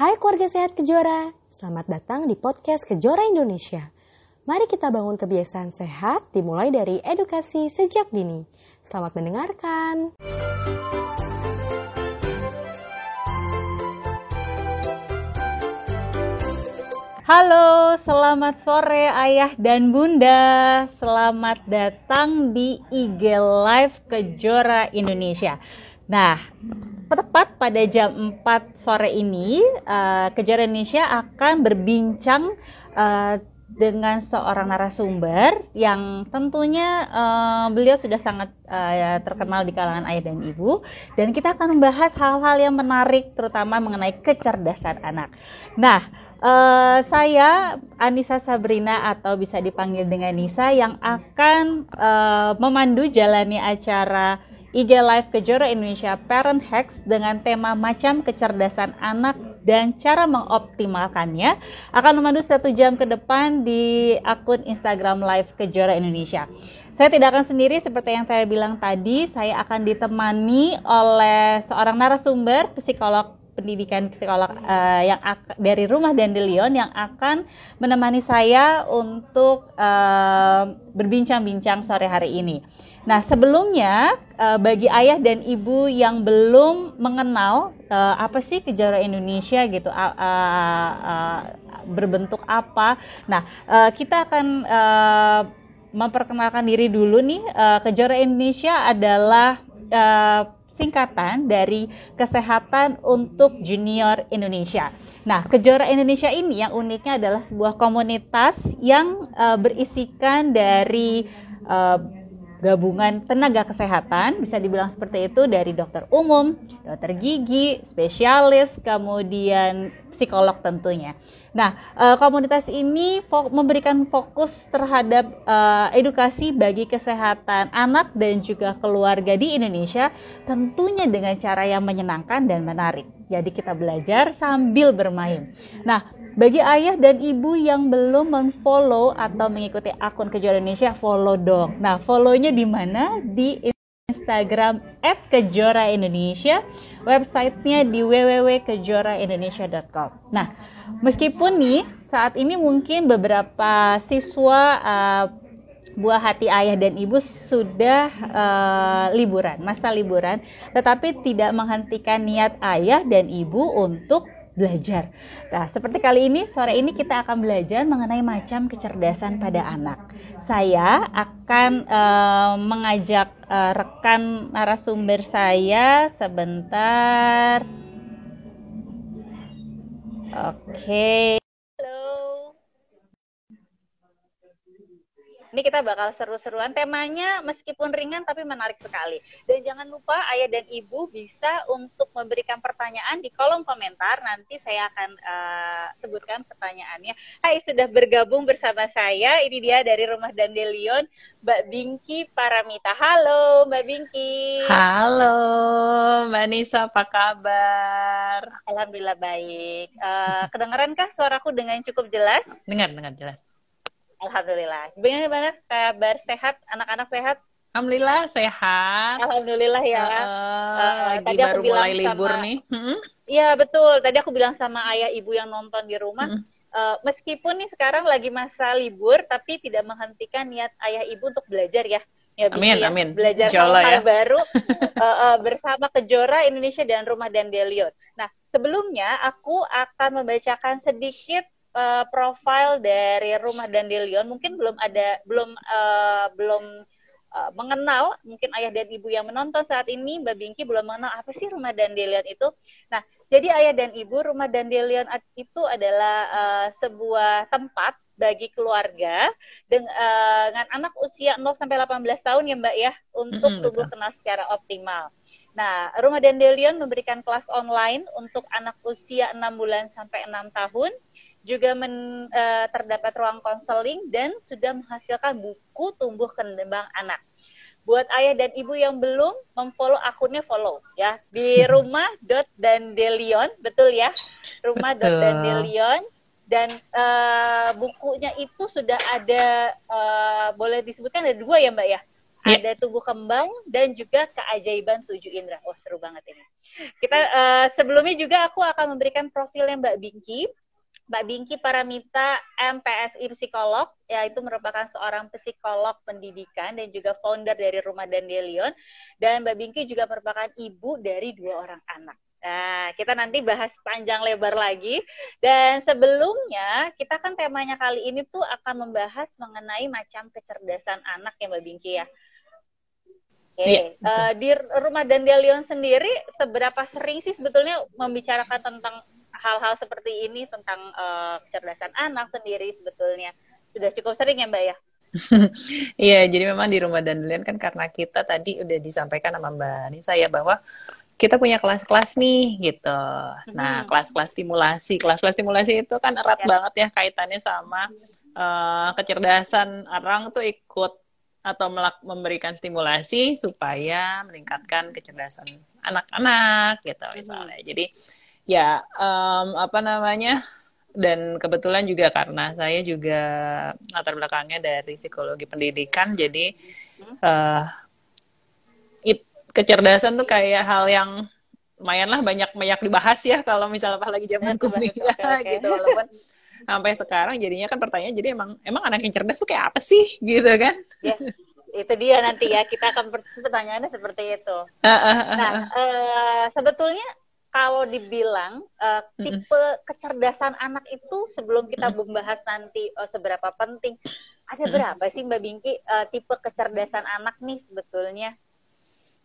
Hai keluarga sehat Kejora, selamat datang di podcast Kejora Indonesia. Mari kita bangun kebiasaan sehat dimulai dari edukasi sejak dini. Selamat mendengarkan. Halo, selamat sore ayah dan bunda. Selamat datang di IG Live Kejora Indonesia. Nah, tepat pada jam 4 sore ini, uh, Kejora Indonesia akan berbincang uh, dengan seorang narasumber yang tentunya uh, beliau sudah sangat terkenal di kalangan ayah dan ibu dan kita akan membahas hal-hal yang menarik terutama mengenai kecerdasan anak. Nah, saya Anissa Sabrina atau bisa dipanggil dengan Nisa yang akan memandu jalani acara IG Live Kejora Indonesia Parent Hacks dengan tema macam kecerdasan anak dan cara mengoptimalkannya akan memandu satu jam ke depan di akun Instagram Live Kejora Indonesia. Saya tidak akan sendiri seperti yang saya bilang tadi, saya akan ditemani oleh seorang narasumber psikolog pendidikan psikolog uh, yang dari rumah Dandelion yang akan menemani saya untuk uh, berbincang-bincang sore hari ini. Nah, sebelumnya uh, bagi ayah dan ibu yang belum mengenal uh, apa sih Kejora Indonesia gitu, berbentuk apa. Nah, uh, kita akan memperkenalkan diri dulu nih. Kejora Indonesia adalah singkatan dari Kesehatan untuk Junior Indonesia. Nah, Kejora Indonesia ini yang uniknya adalah sebuah komunitas yang uh, berisikan dari uh, gabungan tenaga kesehatan, bisa dibilang seperti itu dari dokter umum, dokter gigi, spesialis, kemudian psikolog tentunya. Nah, uh, komunitas ini memberikan fokus terhadap uh, edukasi bagi kesehatan anak dan juga keluarga di Indonesia, tentunya dengan cara yang menyenangkan dan menarik. Jadi kita belajar sambil bermain. Nah, bagi ayah dan ibu yang belum menfollow atau mengikuti akun Kejora Indonesia, follow dong. Nah, follownya di mana? Di Instagram @kejora_indonesia, websitenya di www.kejoraindonesia.com. Nah, meskipun nih saat ini mungkin beberapa siswa uh, buah hati ayah dan ibu sudah uh, liburan, masa liburan, tetapi tidak menghentikan niat ayah dan ibu untuk belajar. Nah, seperti kali ini, sore ini kita akan belajar mengenai macam kecerdasan pada anak. Saya akan uh, mengajak uh, rekan narasumber saya sebentar. Oke. Okay. Ini kita bakal seru-seruan. Temanya meskipun ringan tapi menarik sekali. Dan jangan lupa ayah dan ibu bisa untuk memberikan pertanyaan di kolom komentar. Nanti saya akan uh, sebutkan pertanyaannya. Hai, sudah bergabung bersama saya. Ini dia dari Rumah Dandelion, Mbak Bingki Paramita. Halo, Mbak Bingki. Halo, Mbak Nisa, apa kabar? Alhamdulillah baik. Uh, kedengaran suaraku dengan cukup jelas? Dengar, dengar jelas. Alhamdulillah. Bagaimana kabar sehat? Anak-anak sehat? Alhamdulillah sehat. Alhamdulillah ya. Uh, uh, lagi tadi baru aku bilang mulai libur sama, nih. Iya betul. Tadi aku bilang sama ayah ibu yang nonton di rumah. Hmm. Uh, meskipun nih sekarang lagi masa libur, tapi tidak menghentikan niat ayah ibu untuk belajar ya. Ya, amin, ya, amin. Belajar hal-hal ya. baru uh, uh, bersama Kejora Indonesia dan Rumah Dandelion. Nah, sebelumnya aku akan membacakan sedikit uh, profil dari Rumah Dandelion mungkin belum ada belum uh, belum uh, mengenal mungkin ayah dan ibu yang menonton saat ini Mbak Bingki belum mengenal apa sih Rumah Dandelion itu. Nah, jadi ayah dan ibu Rumah Dandelion itu adalah uh, sebuah tempat bagi keluarga dengan anak usia 0 sampai 18 tahun ya Mbak ya untuk mm -hmm, tumbuh kenal secara optimal. Nah, Rumah Dandelion memberikan kelas online untuk anak usia 6 bulan sampai 6 tahun juga men, uh, terdapat ruang konseling dan sudah menghasilkan buku tumbuh kembang anak. Buat ayah dan ibu yang belum memfollow akunnya follow ya di rumah.dandelion betul ya rumah.dandelion dan uh, bukunya itu sudah ada uh, boleh disebutkan ada dua ya mbak ya yeah. ada tubuh kembang dan juga keajaiban tujuh indera. Wah seru banget ini. Kita uh, sebelumnya juga aku akan memberikan profilnya Mbak Bingki. Mbak Bingki Paramita MPSI psikolog, yaitu merupakan seorang psikolog pendidikan dan juga founder dari Rumah Dandelion. Dan Mbak Bingki juga merupakan ibu dari dua orang anak. Nah, kita nanti bahas panjang lebar lagi. Dan sebelumnya, kita kan temanya kali ini tuh akan membahas mengenai macam kecerdasan anak ya Mbak Bingki ya. Oke, okay. Iya, uh, di Rumah Dandelion sendiri, seberapa sering sih sebetulnya membicarakan tentang hal-hal seperti ini tentang uh, kecerdasan anak sendiri sebetulnya sudah cukup sering ya Mbak ya? Iya, jadi memang di rumah dandelion kan karena kita tadi udah disampaikan sama Mbak Nisa ya bahwa kita punya kelas-kelas nih gitu. Nah, kelas-kelas stimulasi, kelas-kelas stimulasi itu kan erat ya. banget ya kaitannya sama uh, kecerdasan orang tuh ikut atau memberikan stimulasi supaya meningkatkan kecerdasan anak-anak gitu misalnya. Jadi ya um, apa namanya? Dan kebetulan juga karena saya juga latar belakangnya dari psikologi pendidikan jadi uh, it, kecerdasan tuh kayak hal yang lumayan lah banyak banyak dibahas ya kalau misalnya pas lagi zaman kuliah okay, okay. gitu walaupun sampai sekarang jadinya kan pertanyaan jadi emang emang anak yang cerdas tuh kayak apa sih? Gitu kan? Yes itu dia nanti ya kita akan pertanyaannya seperti itu. Nah, uh, sebetulnya kalau dibilang uh, tipe kecerdasan anak itu sebelum kita membahas nanti uh, seberapa penting, ada berapa sih Mbak Bingki uh, tipe kecerdasan anak nih sebetulnya?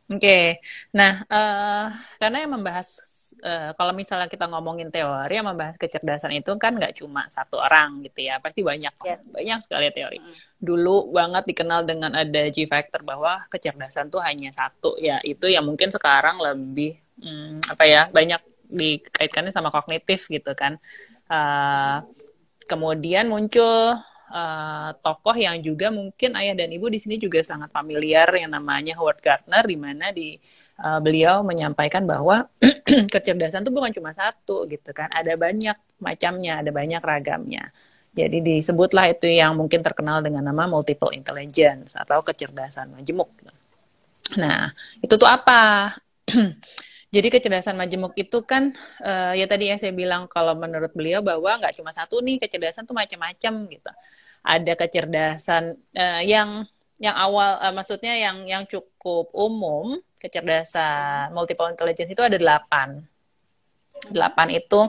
Oke, okay. nah uh, karena yang membahas uh, kalau misalnya kita ngomongin teori yang membahas kecerdasan itu kan nggak cuma satu orang gitu ya, pasti banyak yes. banyak sekali teori. Mm. Dulu banget dikenal dengan ada G factor bahwa kecerdasan tuh hanya satu ya, itu yang mungkin sekarang lebih hmm, apa ya banyak dikaitkannya sama kognitif gitu kan. Uh, kemudian muncul uh, tokoh yang juga mungkin ayah dan ibu di sini juga sangat familiar yang namanya Howard Gardner di mana di uh, beliau menyampaikan bahwa kecerdasan itu bukan cuma satu gitu kan, ada banyak macamnya, ada banyak ragamnya. Jadi disebutlah itu yang mungkin terkenal dengan nama multiple intelligence atau kecerdasan majemuk. Nah, itu tuh apa? Jadi kecerdasan majemuk itu kan uh, ya tadi ya saya bilang kalau menurut beliau bahwa nggak cuma satu nih kecerdasan tuh macam-macam gitu. Ada kecerdasan uh, yang yang awal uh, maksudnya yang yang cukup umum kecerdasan multiple intelligence itu ada delapan. Delapan itu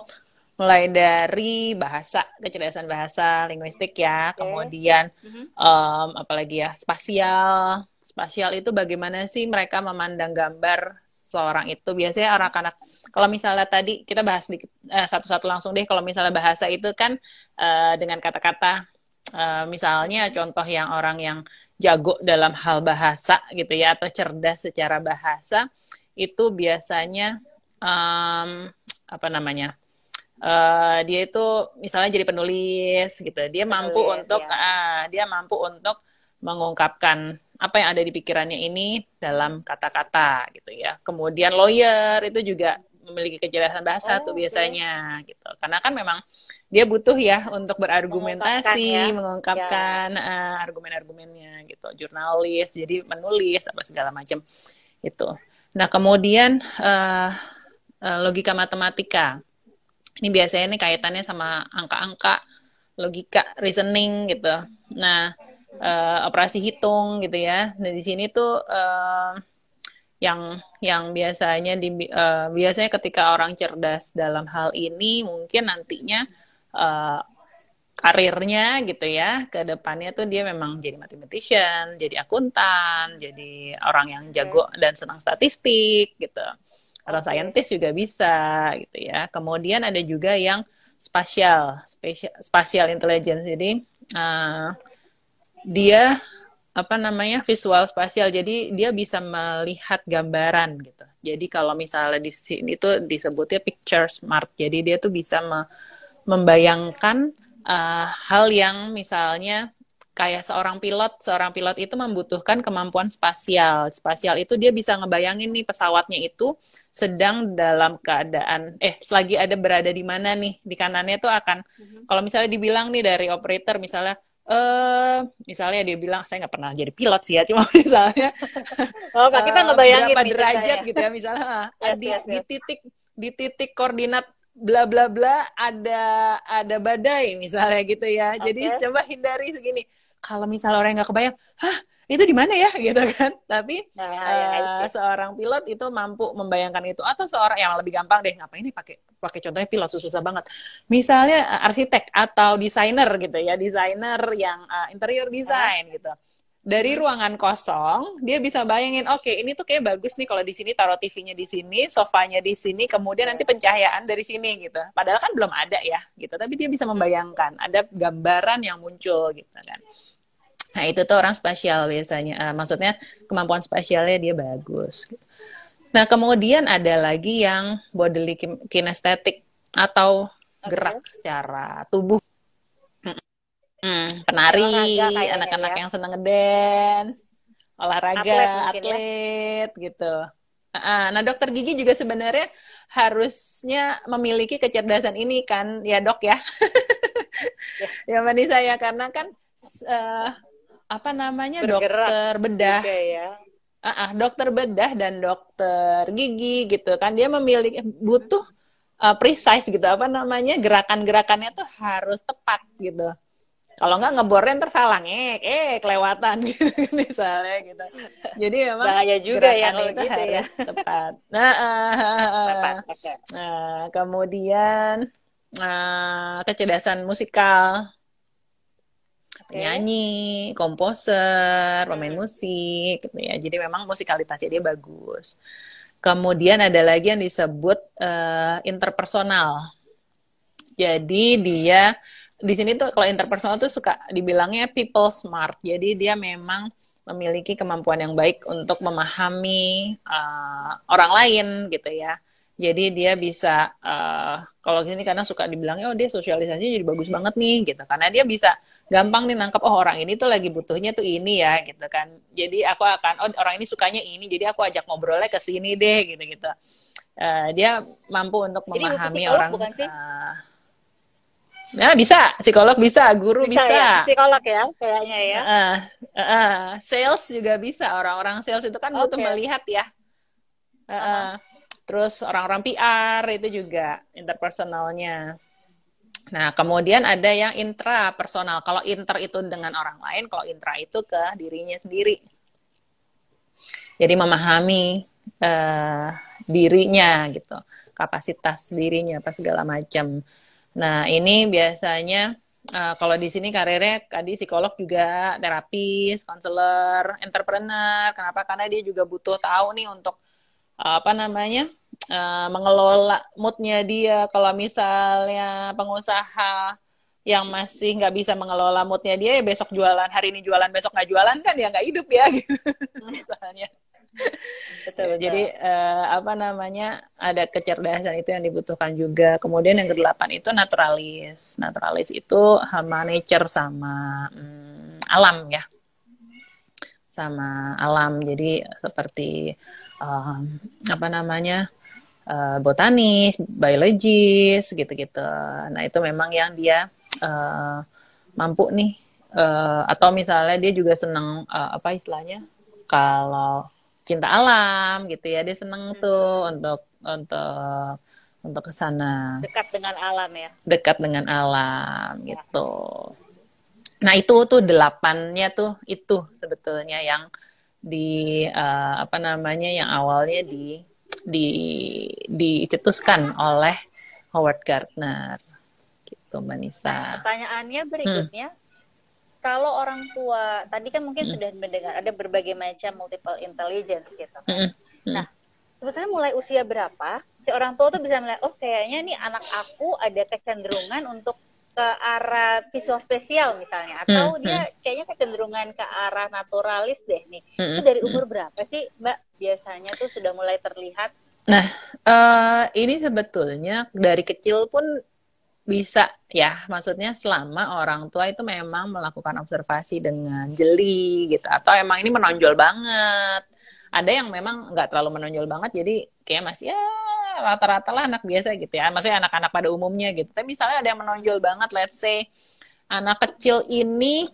mulai dari bahasa kecerdasan bahasa linguistik ya, okay. kemudian um, apalagi ya spasial. Spasial itu bagaimana sih mereka memandang gambar seorang itu. Biasanya anak-anak kalau misalnya tadi kita bahas uh, satu-satu langsung deh. Kalau misalnya bahasa itu kan uh, dengan kata-kata uh, misalnya contoh yang orang yang jago dalam hal bahasa gitu ya atau cerdas secara bahasa itu biasanya um, apa namanya uh, dia itu misalnya jadi penulis gitu. Dia mampu untuk ya. uh, dia mampu untuk mengungkapkan apa yang ada di pikirannya ini dalam kata-kata gitu ya. Kemudian lawyer itu juga memiliki kejelasan bahasa oh, tuh biasanya okay. gitu. Karena kan memang dia butuh ya untuk berargumentasi, mengungkapkan, ya. uh, argumen-argumennya gitu. Jurnalis, jadi menulis apa segala macam itu. Nah, kemudian uh, uh, logika matematika. Ini biasanya ini kaitannya sama angka-angka, logika, reasoning gitu. Nah, uh, operasi hitung gitu ya. Nah di sini tuh uh, yang yang biasanya di uh, biasanya ketika orang cerdas dalam hal ini mungkin nantinya uh, karirnya gitu ya ke depannya tuh dia memang jadi mathematician, jadi akuntan, jadi orang yang jago dan senang statistik gitu. Atau scientist juga bisa gitu ya. Kemudian ada juga yang spasial, spatial, spatial intelligence. Jadi uh, dia apa namanya visual spasial. Jadi dia bisa melihat gambaran gitu. Jadi kalau misalnya di sini tuh disebutnya picture smart. Jadi dia tuh bisa me membayangkan uh, hal yang misalnya kayak seorang pilot. Seorang pilot itu membutuhkan kemampuan spasial. Spasial itu dia bisa ngebayangin nih pesawatnya itu sedang dalam keadaan eh lagi ada berada di mana nih? Di kanannya tuh akan mm -hmm. kalau misalnya dibilang nih dari operator misalnya eh misalnya dia bilang saya nggak pernah jadi pilot sih ya cuma misalnya. Oh kak kita eh, ngebayangin berapa derajat gitu ya misalnya. Ah, Yes, di, yes, di yes. titik di titik koordinat bla bla bla ada ada badai misalnya gitu ya. Jadi Oke. coba hindari segini. Kalau misalnya orang yang nggak kebayang hah itu di mana ya? Gitu kan. Tapi Nah, ya, itu. seorang pilot itu mampu membayangkan itu. Atau seorang yang lebih gampang deh ngapain nih pakai pakai contohnya pilot susah banget. Misalnya eh, arsitek atau desainer gitu ya desainer yang eh, interior design gitu. Dari ruangan kosong dia bisa bayangin oke ini tuh kayak bagus nih kalau di sini taruh TV-nya di sini sofanya di sini kemudian nanti pencahayaan dari sini gitu. Padahal kan belum ada ya gitu. Tapi dia bisa membayangkan ada gambaran yang muncul gitu kan Nah, itu tuh orang spasial biasanya. Eh, maksudnya kemampuan spasialnya dia bagus. gitu. Nah, kemudian ada lagi yang bodily kin- kinesthetic atau Oke. gerak secara tubuh. Hmm, penari, anak-anak ya. yang seneng ngedance, olahraga, Atlet ya. atlet, gitu. Ah, Nah, dokter gigi juga sebenarnya harusnya memiliki kecerdasan ini kan, ya dok ya. ya Mbak Nisa ya, karena kan eh, apa namanya Bergerak dokter bedah ya. Ah, ah, dokter bedah dan dokter gigi gitu kan dia memiliki butuh uh, precise gitu apa namanya gerakan-gerakannya tuh harus tepat gitu kalau nggak ngebornya ntar salah ngek eh kelewatan gitu misalnya gitu jadi memang Bahaya juga ya kalau itu gitu ya. harus tepat nah ah, ah, ah. Tepat. Oke. Nah, kemudian uh, kecerdasan musikal penyanyi, komposer, pemain Hmm. musik gitu ya. Jadi memang musikalitasnya dia bagus. Kemudian ada lagi yang disebut eh, interpersonal. Jadi dia di sini tuh kalau interpersonal tuh suka dibilangnya people smart. Jadi dia memang memiliki kemampuan yang baik untuk memahami eh, orang lain gitu ya. Jadi dia bisa eh, kalau gini karena suka dibilangnya oh dia sosialisasinya jadi bagus banget nih gitu. Karena dia bisa gampang nih nangkep oh orang ini tuh lagi butuhnya tuh ini ya gitu kan. Jadi aku akan oh orang ini sukanya ini jadi aku ajak ngobrolnya ke sini deh gitu-gitu. Eh, dia mampu untuk Jadi memahami psikolog orang bukan sih? eh, Nah, bisa, psikolog bisa, guru bisa. ya? Psikolog ya kayaknya ya. Eh, eh, eh, sales juga bisa. Orang-orang sales itu kan butuh Oke. melihat ya. Eh, eh. Terus orang-orang PR itu juga interpersonalnya. Nah, kemudian ada yang intrapersonal. Kalau inter itu dengan orang lain, kalau intra itu ke dirinya sendiri. Jadi memahami eh, dirinya gitu, kapasitas dirinya apa segala macam. Nah, ini biasanya eh, kalau di sini karirnya tadi psikolog juga, terapis, konselor, entrepreneur. Kenapa? Karena dia juga butuh tahu nih untuk eh, apa namanya? Eh, mengelola moodnya dia. Kalau misalnya pengusaha yang masih nggak bisa mengelola moodnya dia ya besok jualan hari ini jualan besok nggak jualan kan ya nggak hidup ya gitu misalnya Betul, betul. jadi eh, apa namanya ada kecerdasan itu yang dibutuhkan juga. Kemudian yang kedelapan itu naturalis. Naturalis itu sama nature sama mm, alam ya, sama alam. Jadi seperti um, apa namanya eh, botanis, biologis gitu-gitu. Nah itu memang yang dia eh, mampu nih. Eh, atau misalnya dia juga senang eh, apa istilahnya kalau cinta alam gitu ya dia seneng tuh untuk untuk untuk ke sana Dekat dengan alam ya. dekat dengan alam gitu. Nah itu tuh delapannya tuh itu sebetulnya yang di eh, apa namanya yang awalnya di di dicetuskan oleh Howard Gardner gitu Mbak Nisa. Pertanyaannya berikutnya, kalau orang tua tadi kan mungkin Hmm. sudah mendengar ada berbagai macam multiple intelligence gitu. Mm-mm. Nah, sebetulnya mulai usia berapa si orang tua tuh bisa melihat, oh kayaknya nih anak aku ada kecenderungan untuk ke arah visual spesial misalnya, atau Hmm, dia kayaknya kecenderungan ke arah naturalis deh nih. Mm-mm. Itu dari umur berapa sih, Mbak? Biasanya tuh sudah mulai terlihat. Nah, eh, ini sebetulnya dari kecil pun bisa ya, maksudnya selama orang tua itu memang melakukan observasi dengan jeli gitu, atau emang ini menonjol banget. Ada yang memang nggak terlalu menonjol banget, jadi kayak masih ya rata-rata lah anak biasa gitu ya, maksudnya anak-anak pada umumnya gitu. Tapi misalnya ada yang menonjol banget, let's say anak kecil ini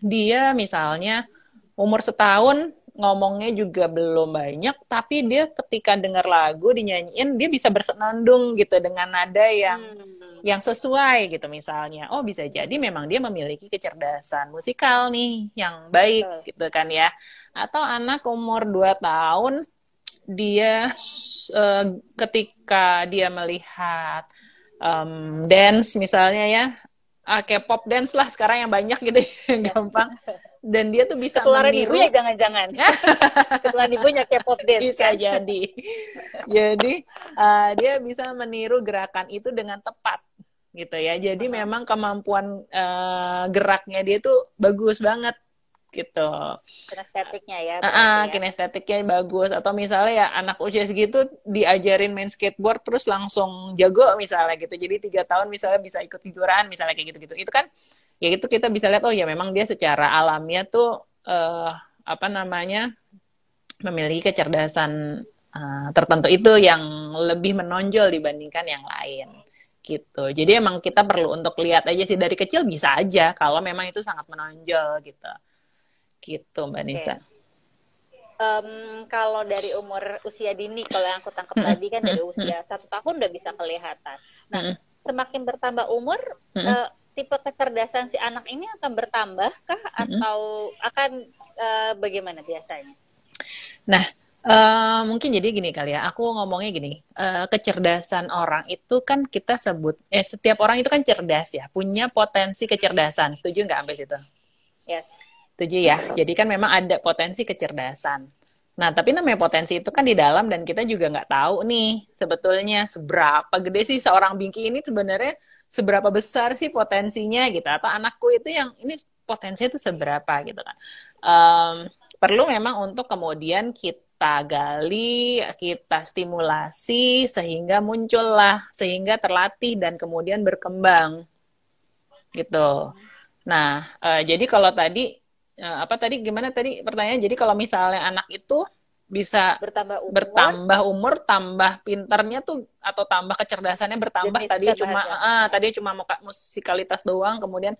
dia misalnya umur setahun ngomongnya juga belum banyak, tapi dia ketika dengar lagu dinyanyiin dia bisa bersenandung gitu dengan nada yang hmm. yang sesuai gitu misalnya. Oh bisa jadi memang dia memiliki kecerdasan musikal nih yang baik Betul. gitu kan ya. Atau anak umur 2 tahun dia uh, ketika dia melihat um, dance misalnya ya uh, K-pop dance lah sekarang yang banyak gitu yang gampang. Dan dia tuh bisa ketularan meniru. ibunya jangan-jangan. Ketularan ibunya K-pop dance bisa kan? jadi. Jadi uh, dia bisa meniru gerakan itu dengan tepat gitu ya. Jadi memang kemampuan uh, geraknya dia tuh bagus banget gitu. Kinestetiknya ya. Uh, uh, ya. kinestetiknya bagus atau misalnya ya anak usia segitu diajarin main skateboard terus langsung jago misalnya gitu. Jadi tiga tahun misalnya bisa ikut kejuaraan misalnya kayak gitu-gitu. Itu kan ya itu kita bisa lihat oh ya memang dia secara alamiah tuh uh, apa namanya memiliki kecerdasan uh, tertentu itu yang lebih menonjol dibandingkan yang lain gitu. Jadi emang kita perlu untuk lihat aja sih dari kecil bisa aja kalau memang itu sangat menonjol gitu gitu Mbak Nisa. Um, kalau dari umur usia dini, kalau yang aku tangkap tadi kan dari usia satu tahun udah bisa kelihatan. Nah, semakin bertambah umur, uh, tipe kecerdasan si anak ini akan bertambah kah atau akan uh, bagaimana biasanya? Nah, Uh, mungkin jadi gini kali ya, aku ngomongnya gini, uh, kecerdasan orang itu kan kita sebut, eh setiap orang itu kan cerdas ya, punya potensi kecerdasan, setuju nggak sampai situ? Yes. Setuju ya. Jadi kan memang ada potensi kecerdasan. Nah, tapi namanya potensi itu kan di dalam dan kita juga nggak tahu nih sebetulnya seberapa gede sih seorang Bingki ini sebenarnya seberapa besar sih potensinya gitu atau anakku itu yang ini potensinya itu seberapa gitu kan. Um, perlu memang untuk kemudian kita gali, kita stimulasi sehingga muncullah, sehingga terlatih dan kemudian berkembang gitu. Nah, uh, jadi kalau tadi apa tadi gimana tadi pertanyaan jadi kalau misalnya anak itu bisa bertambah umur, bertambah umur tambah pinternya tuh atau tambah kecerdasannya bertambah. Tadi cuma uh, tadi cuma musikalitas doang kemudian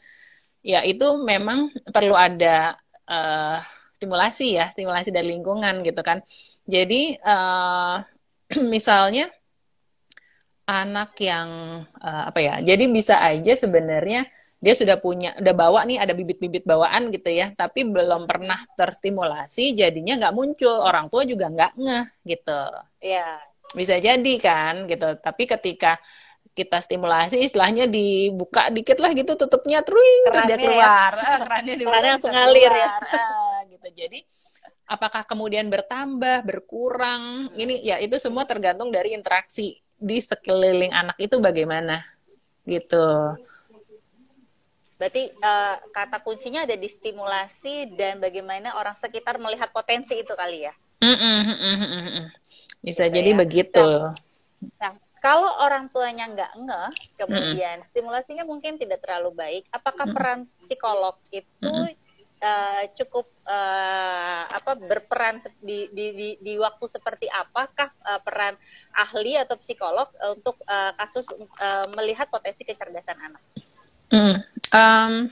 ya itu memang perlu ada uh, stimulasi ya stimulasi dari lingkungan gitu kan. Jadi uh, misalnya anak yang uh, apa ya jadi bisa aja sebenarnya dia sudah punya udah bawa nih ada bibit-bibit bawaan gitu ya. Tapi belum pernah terstimulasi jadinya nggak muncul. Orang tua juga nggak ngeh gitu. Ya bisa jadi kan gitu. Tapi ketika kita stimulasi istilahnya dibuka dikit lah gitu tutupnya truing terus dia ya. keluar. Ya. ah, kerannya di langsung ngalir ya. ah, gitu. Jadi apakah kemudian bertambah berkurang? Ini ya itu semua tergantung dari interaksi di sekeliling anak itu bagaimana gitu Berarti uh, kata kuncinya ada di stimulasi dan bagaimana orang sekitar melihat potensi itu kali ya. Bisa gitu jadi ya. begitu. Nah, nah, kalau orang tuanya nggak ngeh, kemudian mm stimulasinya mungkin tidak terlalu baik, apakah peran psikolog itu uh, cukup uh, apa berperan di, di, di, di waktu seperti apakah uh, peran ahli atau psikolog untuk uh, kasus uh, melihat potensi kecerdasan anak? Mm. Um,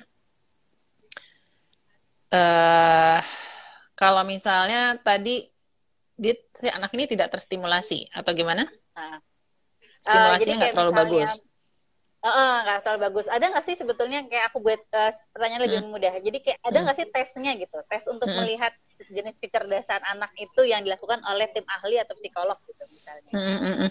uh, kalau misalnya tadi dia si anak ini tidak terstimulasi atau gimana? Nah, Stimulasinya nggak uh, terlalu misalnya, bagus. Uh, terlalu bagus. Ada nggak sih sebetulnya kayak aku buat uh, pertanyaan lebih hmm. mudah. Jadi kayak ada nggak hmm. sih tesnya gitu, tes untuk hmm. melihat jenis kecerdasan anak itu yang dilakukan oleh tim ahli atau psikolog gitu misalnya. Hmm, hmm, hmm.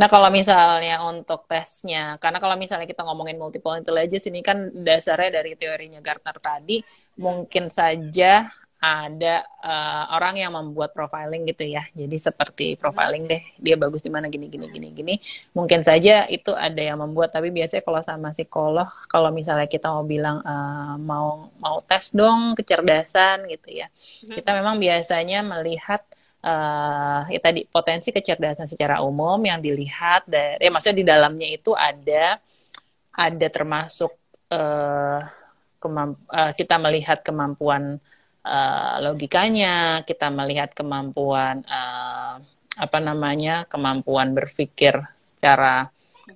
Nah kalau misalnya untuk tesnya, karena kalau misalnya kita ngomongin multiple intelligence ini kan dasarnya dari teorinya Gartner tadi, mungkin saja ada uh, orang yang membuat profiling gitu ya. Jadi seperti profiling deh, dia bagus di mana gini gini gini gini. Mungkin saja itu ada yang membuat, tapi biasanya kalau sama psikolog, kalau misalnya kita mau bilang uh, mau mau tes dong kecerdasan gitu ya. Hmm. Kita memang biasanya melihat uh, ya tadi potensi kecerdasan secara umum yang dilihat dari ya maksudnya di dalamnya itu ada ada termasuk uh, kemamp uh, kita melihat kemampuan uh, logikanya, kita melihat kemampuan uh, apa namanya kemampuan berpikir secara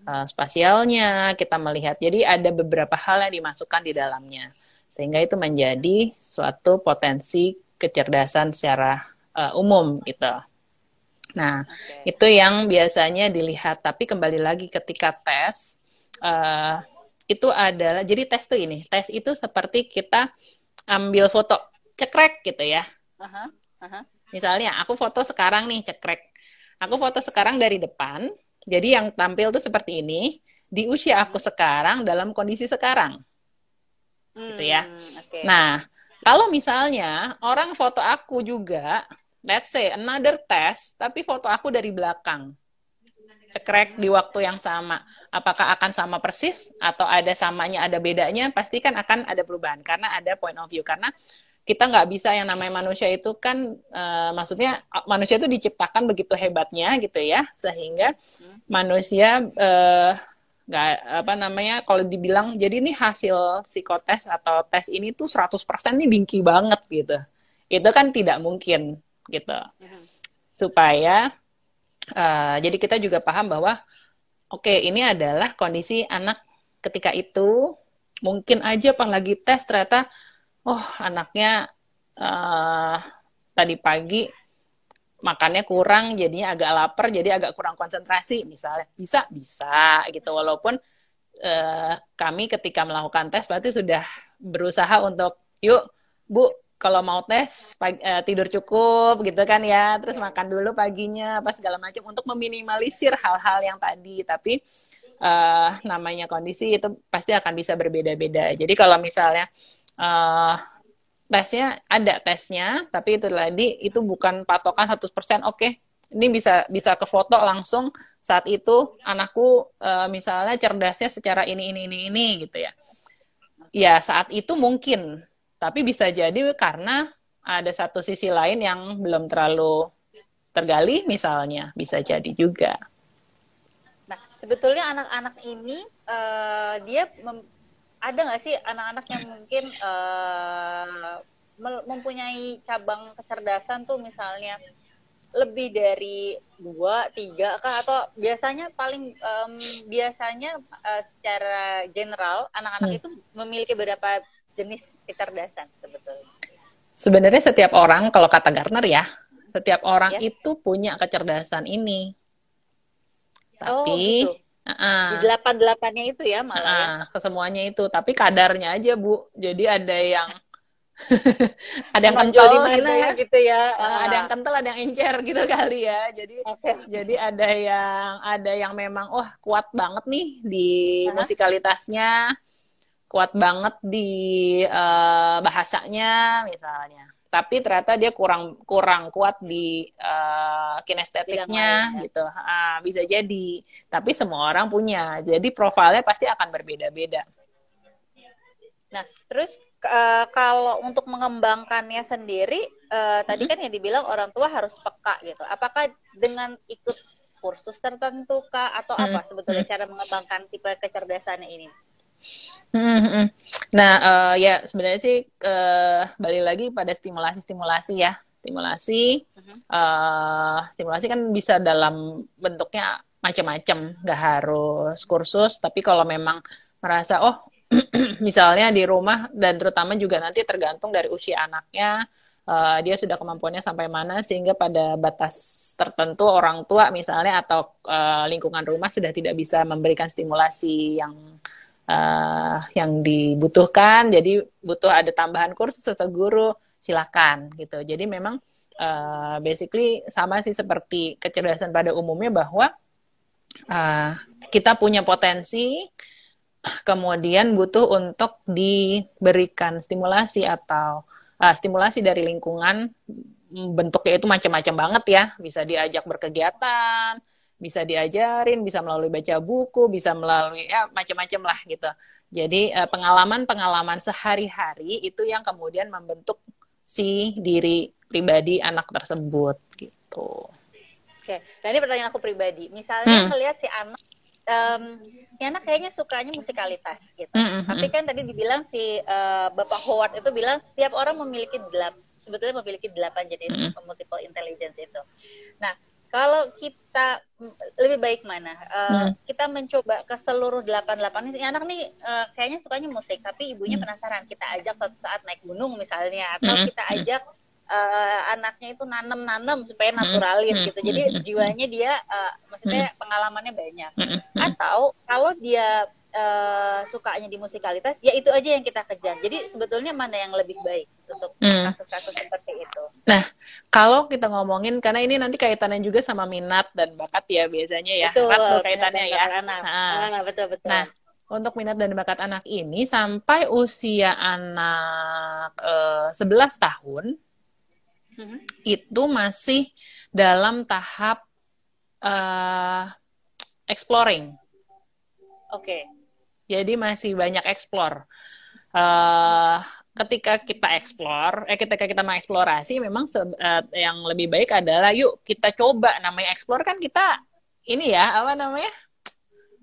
uh, spasialnya, kita melihat. Jadi ada beberapa hal yang dimasukkan di dalamnya, sehingga itu menjadi suatu potensi kecerdasan secara uh, umum gitu. Nah, okay. itu yang biasanya dilihat. Tapi kembali lagi ketika tes, uh, itu adalah jadi tes tuh ini. Tes itu seperti kita ambil foto cekrek gitu ya. Uh -huh. Uh -huh. Misalnya aku foto sekarang nih cekrek. Aku foto sekarang dari depan. Jadi yang tampil tuh seperti ini. Di usia aku sekarang dalam kondisi sekarang. Hmm, gitu ya. Okay. Nah, kalau misalnya orang foto aku juga let's say another test, tapi foto aku dari belakang. Cekrek di waktu yang sama. Apakah akan sama persis atau ada samanya, ada bedanya? Pasti kan akan ada perubahan karena ada point of view. Karena kita nggak bisa yang namanya manusia itu kan, uh, maksudnya manusia itu diciptakan begitu hebatnya gitu ya, sehingga manusia uh, nggak apa namanya kalau dibilang jadi ini hasil psikotes atau tes ini tuh 100% nih bingki banget gitu. Itu kan tidak mungkin gitu mm-hmm. supaya uh, jadi kita juga paham bahwa oke okay, ini adalah kondisi anak ketika itu mungkin aja pas lagi tes ternyata oh anaknya uh, tadi pagi makannya kurang jadinya agak lapar jadi agak kurang konsentrasi misalnya. Bisa bisa gitu. Walaupun uh, kami ketika melakukan tes berarti sudah berusaha untuk yuk bu kalau mau tes pagi, uh, tidur cukup gitu kan ya. Terus makan dulu paginya apa segala macam untuk meminimalisir hal-hal yang tadi. Tapi uh, namanya kondisi itu pasti akan bisa berbeda-beda. Jadi kalau misalnya uh, tesnya ada tesnya tapi itu tadi itu bukan patokan 100% oke okay, ini bisa bisa ke foto langsung. Saat itu anakku uh, misalnya cerdasnya secara ini ini ini ini gitu ya. Ya saat itu mungkin. Tapi bisa jadi karena ada satu sisi lain yang belum terlalu tergali misalnya, bisa jadi juga. Nah, sebetulnya anak-anak ini uh, dia mem ada nggak sih anak-anak yang mungkin uh, mempunyai cabang kecerdasan tuh misalnya lebih dari dua tiga kah atau biasanya paling um, biasanya uh, secara general anak-anak hmm. itu memiliki beberapa jenis kecerdasan sebetulnya? Sebenarnya setiap orang, kalau kata Gartner ya, setiap orang yes. itu punya kecerdasan ini. Oh, Tapi gitu. Uh, di delapan delapannya itu ya malah uh, ya. kesemuanya itu tapi kadarnya aja bu jadi ada yang ada yang kental di mana gitu ya, gitu ya. Uh, ada yang kental ada yang encer gitu kali ya jadi okay. jadi ada yang ada yang memang oh kuat banget nih di uh -huh. musikalitasnya kuat banget di uh, bahasanya misalnya tapi ternyata dia kurang kurang kuat di uh, kinestetiknya ya. gitu uh, bisa jadi tapi semua orang punya jadi profilnya pasti akan berbeda-beda nah terus uh, kalau untuk mengembangkannya sendiri uh, tadi hmm. kan yang dibilang orang tua harus peka gitu apakah dengan ikut kursus tertentu kah atau hmm. apa sebetulnya hmm. cara mengembangkan tipe kecerdasannya ini Hmm, nah, uh, ya sebenarnya sih uh, balik lagi pada stimulasi-stimulasi ya. Stimulasi, uh, stimulasi kan bisa dalam bentuknya macam-macam, nggak harus kursus. Tapi kalau memang merasa oh, misalnya di rumah dan terutama juga nanti tergantung dari usia anaknya, uh, dia sudah kemampuannya sampai mana sehingga pada batas tertentu orang tua misalnya atau uh, lingkungan rumah sudah tidak bisa memberikan stimulasi yang uh, yang dibutuhkan. Jadi butuh ada tambahan kursus atau guru, silakan gitu. Jadi memang uh, basically sama sih seperti kecerdasan pada umumnya bahwa uh, kita punya potensi, kemudian butuh untuk diberikan stimulasi atau uh, stimulasi dari lingkungan bentuknya itu macam-macam banget ya bisa diajak berkegiatan bisa diajarin, bisa melalui baca buku, bisa melalui ya macam-macam lah gitu. Jadi eh, pengalaman-pengalaman sehari-hari itu yang kemudian membentuk si diri pribadi anak tersebut gitu. Oke, nah ini pertanyaan aku pribadi. Misalnya hmm. ngelihat si anak, um, si anak kayaknya sukanya musikalitas gitu. Hmm, hmm, Tapi hmm. kan tadi dibilang si uh, Bapak Howard itu bilang setiap orang memiliki delapan, sebetulnya memiliki delapan jenis hmm. multiple intelligence itu. Nah, kalau kita lebih baik mana? Uh, hmm. Kita mencoba ke seluruh delapan delapan ini anak nih uh, kayaknya sukanya musik, tapi ibunya hmm. penasaran. Kita ajak suatu saat naik gunung misalnya, atau hmm. kita ajak uh, anaknya itu nanem-nanem supaya hmm. naturalis hmm. gitu. Jadi hmm. jiwanya dia, uh, maksudnya hmm. pengalamannya banyak. Hmm. Atau kalau dia uh, sukanya di musikalitas, ya itu aja yang kita kejar. Jadi sebetulnya mana yang lebih baik untuk kasus-kasus hmm. seperti itu? Nah, kalau kita ngomongin karena ini nanti kaitannya juga sama minat dan bakat ya biasanya ya. Betul, kaitannya ya. Anak. Nah, nah, betul betul. Nah, untuk minat dan bakat anak ini sampai usia anak uh, eh, 11 tahun hmm. itu masih dalam tahap uh, exploring. Oke. Okay. Jadi masih banyak explore. Uh, ketika kita explore, eh ketika kita mengeksplorasi, memang se uh, yang lebih baik adalah yuk kita coba. Namanya explore kan kita ini ya apa namanya?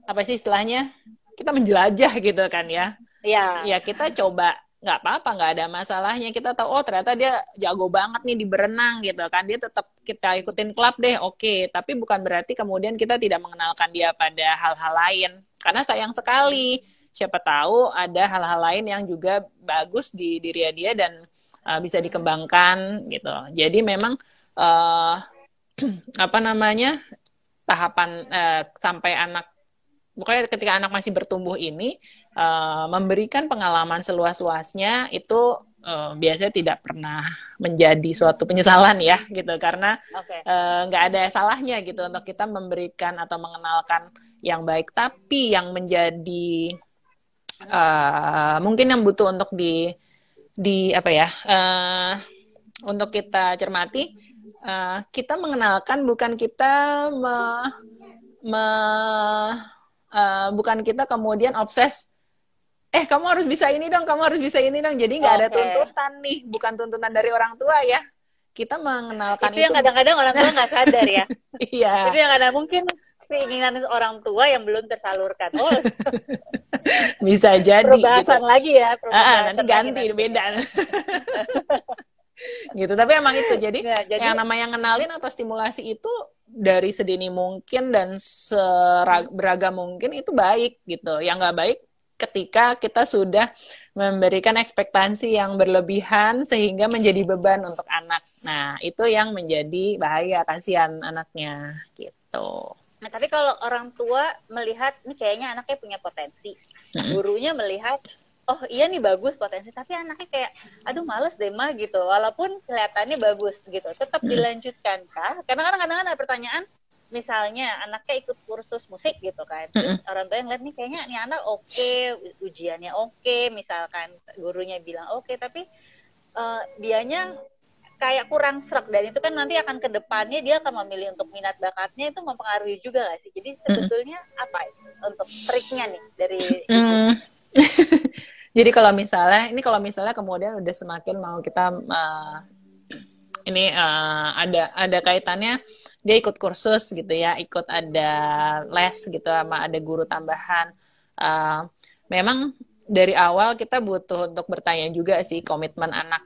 Apa sih istilahnya? Kita menjelajah gitu kan ya? Iya. Ya kita coba nggak apa-apa nggak ada masalahnya kita tahu oh ternyata dia jago banget nih di berenang gitu kan dia tetap kita ikutin klub deh oke okay. tapi bukan berarti kemudian kita tidak mengenalkan dia pada hal-hal lain karena sayang sekali siapa tahu ada hal-hal lain yang juga bagus di diri dia dan uh, bisa dikembangkan gitu. Jadi memang uh, apa namanya tahapan uh, sampai anak pokoknya ketika anak masih bertumbuh ini uh, memberikan pengalaman seluas-luasnya itu uh, biasanya tidak pernah menjadi suatu penyesalan ya gitu karena nggak okay. uh, ada salahnya gitu untuk kita memberikan atau mengenalkan yang baik tapi yang menjadi uh, mungkin yang butuh untuk di di apa ya uh, untuk kita cermati uh, kita mengenalkan bukan kita me, me, uh, bukan kita kemudian obses eh kamu harus bisa ini dong kamu harus bisa ini dong jadi nggak okay. ada tuntutan nih bukan tuntutan dari orang tua ya kita mengenalkan itu, itu yang kadang-kadang orang tua nggak sadar ya iya itu yang kadang mungkin keinginan orang tua yang belum tersalurkan. Oh. Bisa jadi. Perbahasan gitu. lagi ya. Ah, nanti ganti nanti. beda. gitu. Tapi emang itu. Jadi, ya, jadi yang namanya ngenalin atau stimulasi itu dari sedini mungkin dan beragam mungkin itu baik gitu. Yang nggak baik ketika kita sudah memberikan ekspektasi yang berlebihan sehingga menjadi beban untuk anak. Nah, itu yang menjadi bahaya kasihan anaknya gitu. Nah, tapi kalau orang tua melihat ini kayaknya anaknya punya potensi, gurunya melihat oh iya nih bagus potensi, tapi anaknya kayak aduh males deh mah gitu, walaupun kelihatannya bagus gitu, tetap dilanjutkan kah? Karena kadang-kadang ada pertanyaan, misalnya anaknya ikut kursus musik gitu kan, terus orang tua yang lihat nih kayaknya nih anak oke, okay, ujiannya oke, okay, misalkan gurunya bilang oke, okay, tapi uh, dianya kayak kurang serak dan itu kan nanti akan ke depannya dia akan memilih untuk minat bakatnya itu mempengaruhi juga gak sih jadi sebetulnya mm. apa untuk triknya nih dari mm. jadi kalau misalnya ini kalau misalnya kemudian udah semakin mau kita uh, ini uh, ada ada kaitannya dia ikut kursus gitu ya ikut ada les gitu sama ada guru tambahan uh, memang dari awal kita butuh untuk bertanya juga sih komitmen anak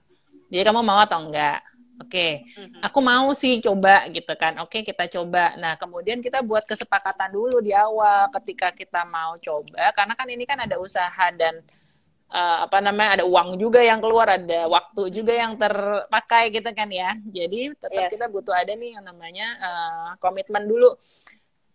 jadi kamu mau atau enggak? Oke, okay. mm-hmm. aku mau sih coba gitu kan. Oke, okay, kita coba. Nah, kemudian kita buat kesepakatan dulu di awal ketika kita mau coba, karena kan ini kan ada usaha dan uh, apa namanya ada uang juga yang keluar, ada waktu juga yang terpakai gitu kan ya. Jadi tetap yeah. kita butuh ada nih yang namanya uh, komitmen dulu.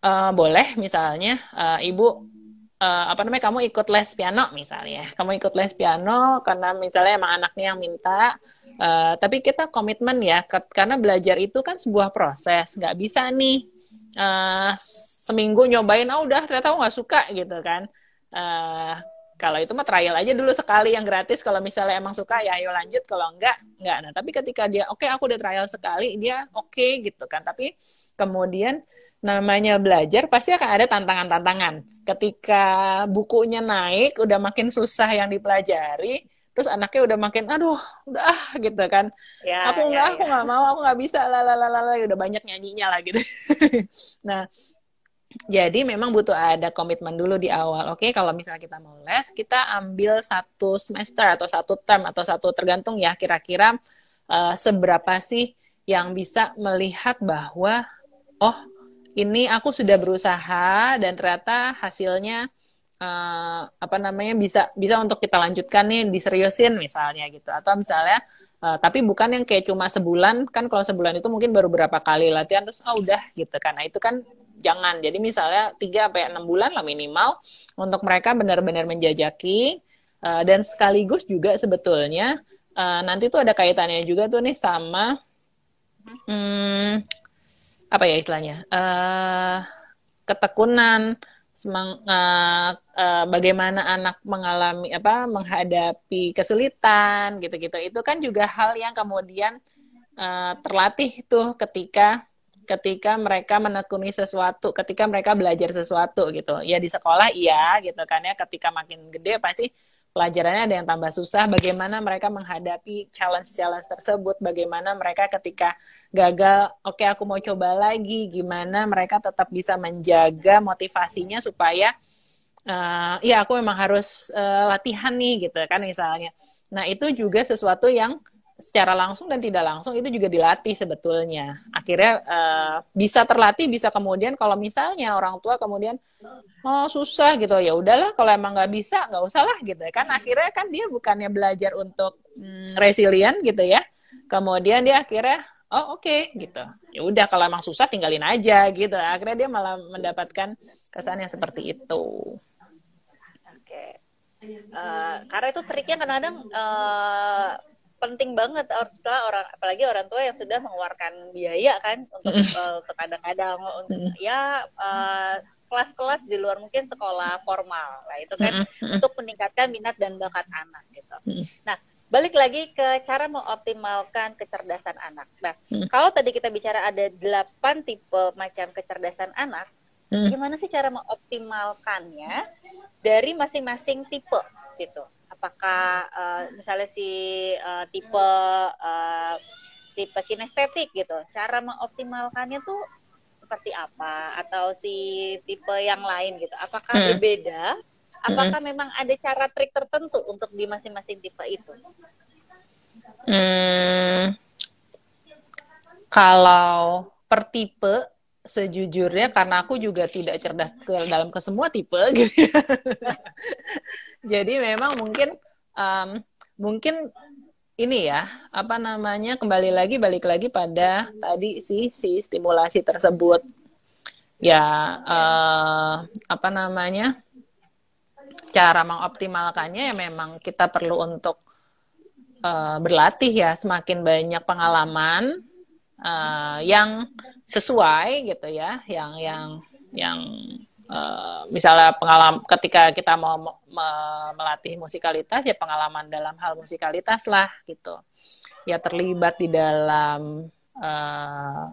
Uh, boleh misalnya uh, ibu uh, apa namanya kamu ikut les piano misalnya, kamu ikut les piano karena misalnya emang anaknya yang minta Uh, tapi kita komitmen ya, karena belajar itu kan sebuah proses, nggak bisa nih uh, seminggu nyobain, ah udah ternyata aku nggak suka gitu kan. Uh, kalau itu mah trial aja dulu sekali yang gratis. Kalau misalnya emang suka ya ayo lanjut. Kalau enggak, enggak. Nah tapi ketika dia oke okay, aku udah trial sekali, dia oke okay, gitu kan. Tapi kemudian namanya belajar pasti akan ada tantangan-tantangan. Ketika bukunya naik, udah makin susah yang dipelajari, terus anaknya udah makin aduh udah ah gitu kan ya, aku ya, nggak ya, aku nggak mau aku nggak bisa lah lah lah udah banyak nyanyinya lah gitu nah jadi memang butuh ada komitmen dulu di awal. Oke, kalau misalnya kita mau les, kita ambil satu semester atau satu term atau satu tergantung ya kira-kira uh, seberapa sih yang bisa melihat bahwa oh ini aku sudah berusaha dan ternyata hasilnya uh, apa namanya bisa bisa untuk kita lanjutkan nih diseriusin misalnya gitu. Atau misalnya uh, tapi bukan yang kayak cuma sebulan. Kan kalau sebulan itu mungkin baru berapa kali latihan terus oh udah gitu kan. Nah itu kan jangan. Jadi misalnya 3 sampai enam bulan lah minimal untuk mereka benar-benar menjajaki. Uh, dan sekaligus juga sebetulnya uh, nanti tuh ada kaitannya juga tuh nih sama hmm, apa ya istilahnya? Uh, ketekunan semang uh, uh, bagaimana anak mengalami apa menghadapi kesulitan gitu-gitu. Itu kan juga hal yang kemudian uh, terlatih tuh ketika ketika mereka menekuni sesuatu ketika mereka belajar sesuatu gitu. Ya di sekolah iya gitu kan ya. Ketika makin gede pasti pelajarannya ada yang tambah susah, bagaimana mereka menghadapi challenge-challenge tersebut, bagaimana mereka ketika gagal, oke okay, aku mau coba lagi, gimana mereka tetap bisa menjaga motivasinya supaya uh, ya aku memang harus uh, latihan nih gitu kan misalnya. Nah, itu juga sesuatu yang secara langsung dan tidak langsung itu juga dilatih sebetulnya. Akhirnya uh, bisa terlatih, bisa kemudian kalau misalnya orang tua kemudian oh susah gitu ya udahlah kalau emang nggak bisa nggak usah lah gitu kan akhirnya kan dia bukannya belajar untuk hmm, resilient gitu ya. Kemudian dia akhirnya oh oke okay, gitu. Ya udah kalau emang susah tinggalin aja gitu. Akhirnya dia malah mendapatkan kesan yang seperti itu. Oke. Uh, karena itu triknya kadang-kadang uh, penting banget. Setelah orang apalagi orang tua yang sudah mengeluarkan biaya kan untuk uh, untuk kadang-kadang ya uh, kelas-kelas di luar mungkin sekolah formal. Lah itu kan untuk meningkatkan minat dan bakat anak gitu. Nah balik lagi ke cara mengoptimalkan kecerdasan anak. Nah kalau tadi kita bicara ada delapan tipe macam kecerdasan anak, gimana sih cara mengoptimalkannya dari masing-masing tipe gitu? Apakah uh, misalnya si uh, tipe uh, tipe kinestetik gitu cara mengoptimalkannya tuh seperti apa atau si tipe yang lain gitu apakah hmm. berbeda apakah hmm. memang ada cara trik tertentu untuk di masing-masing tipe itu hmm, kalau per tipe sejujurnya karena aku juga tidak cerdas dalam ke semua tipe gitu jadi memang mungkin um, mungkin ini ya apa namanya kembali lagi balik lagi pada tadi sih si stimulasi tersebut. Ya uh, apa namanya cara mengoptimalkannya ya memang kita perlu untuk uh, berlatih ya semakin banyak pengalaman uh, yang sesuai gitu ya yang yang yang Uh, misalnya pengalaman ketika kita mau me melatih musikalitas ya pengalaman dalam hal musikalitas lah gitu. Ya terlibat di dalam uh,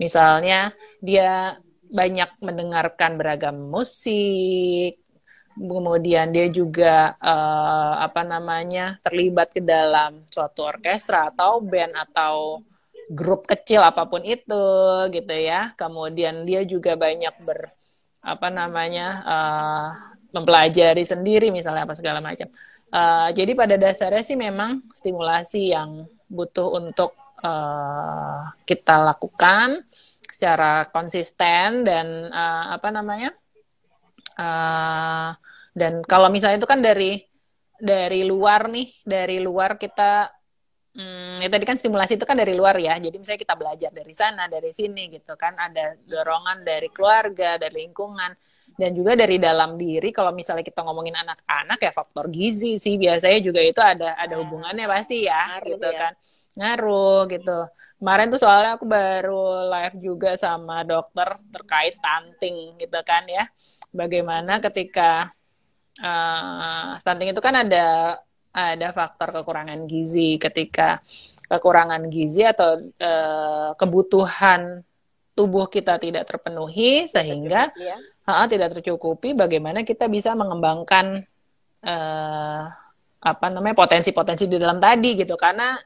misalnya dia banyak mendengarkan beragam musik kemudian dia juga uh, apa namanya terlibat ke dalam suatu orkestra atau band atau grup kecil apa pun itu gitu ya kemudian dia juga banyak ber apa namanya uh, mempelajari sendiri misalnya apa segala macam. Uh, jadi pada dasarnya sih memang stimulasi yang butuh untuk uh, kita lakukan secara konsisten dan uh, apa namanya uh, dan kalau misalnya itu kan dari dari luar nih dari luar kita Hmm, ya tadi kan stimulasi itu kan dari luar ya. Jadi misalnya kita belajar dari sana, dari sini gitu kan. Ada dorongan dari keluarga, dari lingkungan, dan juga dari dalam diri. Kalau misalnya kita ngomongin anak-anak ya faktor gizi sih biasanya juga itu ada ada nah, hubungannya pasti ya, Ngaruh, gitu ya. kan. Ngaruh gitu. Kemarin tuh soalnya aku baru live juga sama dokter terkait stunting gitu kan ya. Bagaimana ketika uh, stunting itu kan ada ada faktor kekurangan gizi. Ketika kekurangan gizi atau uh, kebutuhan tubuh kita tidak terpenuhi sehingga ya. uh, tidak tercukupi bagaimana kita bisa mengembangkan uh, apa namanya potensi-potensi di dalam tadi gitu. Karena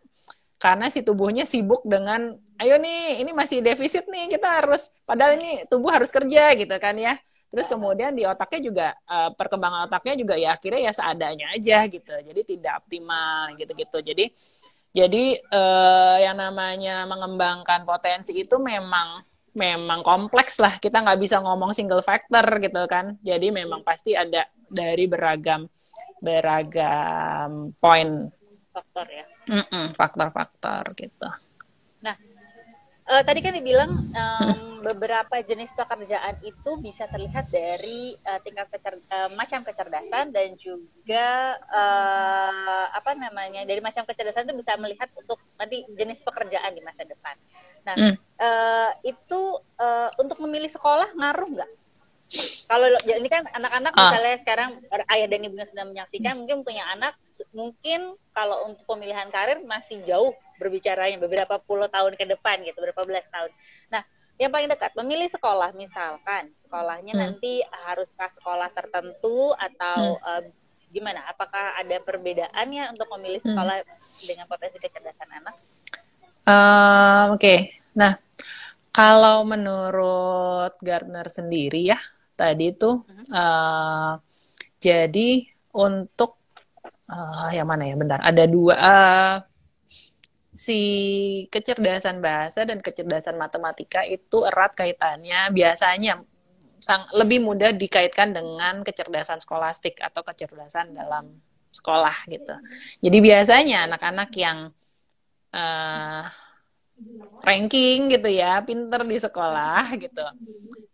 karena si tubuhnya sibuk dengan ayo nih ini masih defisit nih kita harus padahal ini tubuh harus kerja gitu kan ya Terus kemudian di otaknya juga uh, perkembangan otaknya juga ya akhirnya ya seadanya aja gitu. Jadi tidak optimal gitu-gitu. Jadi jadi uh, yang namanya mengembangkan potensi itu memang memang kompleks lah. Kita nggak bisa ngomong single factor gitu kan. Jadi memang pasti ada dari beragam beragam poin faktor ya. Mm-mm, faktor-faktor gitu. Eh, tadi kan dibilang em, beberapa jenis pekerjaan itu bisa terlihat dari eh, tingkat kecer eh, macam kecerdasan dan juga eh, apa namanya dari macam kecerdasan itu bisa melihat untuk nanti jenis pekerjaan di masa depan. Nah Mm. eh, itu eh, untuk memilih sekolah ngaruh nggak? Kalau ya ini kan anak-anak Ah. misalnya sekarang ayah dan ibunya sedang menyaksikan mungkin punya anak mungkin kalau untuk pemilihan karir masih jauh berbicaranya beberapa puluh tahun ke depan gitu beberapa belas tahun. Nah yang paling dekat memilih sekolah misalkan sekolahnya Hmm. nanti haruskah sekolah tertentu atau eh, gimana? Apakah ada perbedaannya untuk memilih Hmm. sekolah dengan potensi kecerdasan anak? Eh, Oke, nah kalau menurut Gardner sendiri ya tadi tuh eh, jadi untuk eh, yang mana ya? Bentar, ada dua eh, si kecerdasan bahasa dan kecerdasan matematika itu erat kaitannya biasanya sang, lebih mudah dikaitkan dengan kecerdasan skolastik atau kecerdasan dalam sekolah gitu. Jadi biasanya anak-anak yang eh, ranking gitu ya, pinter di sekolah gitu.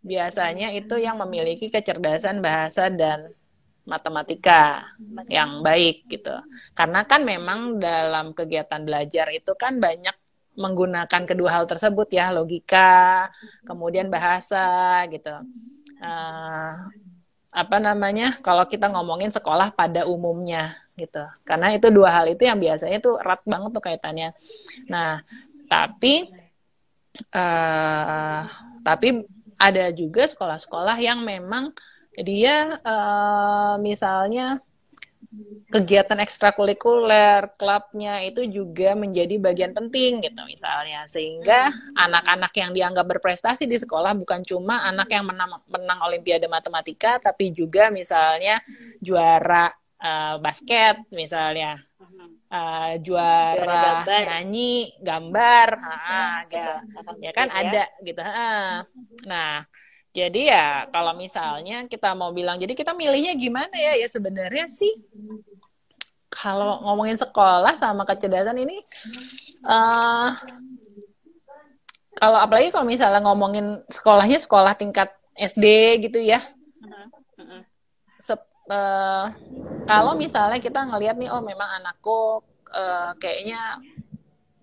Biasanya itu yang memiliki kecerdasan bahasa dan matematika yang baik gitu. Karena kan memang dalam kegiatan belajar itu kan banyak menggunakan kedua hal tersebut ya, logika, kemudian bahasa gitu. Eh, apa namanya? Kalau kita ngomongin sekolah pada umumnya gitu. Karena itu dua hal itu yang biasanya tuh erat banget tuh kaitannya. Nah, tapi eh tapi ada juga sekolah-sekolah yang memang dia eh, misalnya kegiatan ekstrakurikuler klubnya itu juga menjadi bagian penting gitu misalnya sehingga anak-anak yang dianggap berprestasi di sekolah bukan cuma anak yang menang, menang olimpiade matematika tapi juga misalnya juara eh, basket misalnya eh, Juara juara gambar. nyanyi gambar ha, gitu ya kan Ya. ada gitu ha. nah jadi ya kalau misalnya kita mau bilang jadi kita milihnya gimana ya ya sebenarnya sih kalau ngomongin sekolah sama kecerdasan ini eh kalau apalagi kalau misalnya ngomongin sekolahnya sekolah tingkat SD gitu ya. Sep- eh, kalau misalnya kita ngelihat nih oh memang anakku eh, kayaknya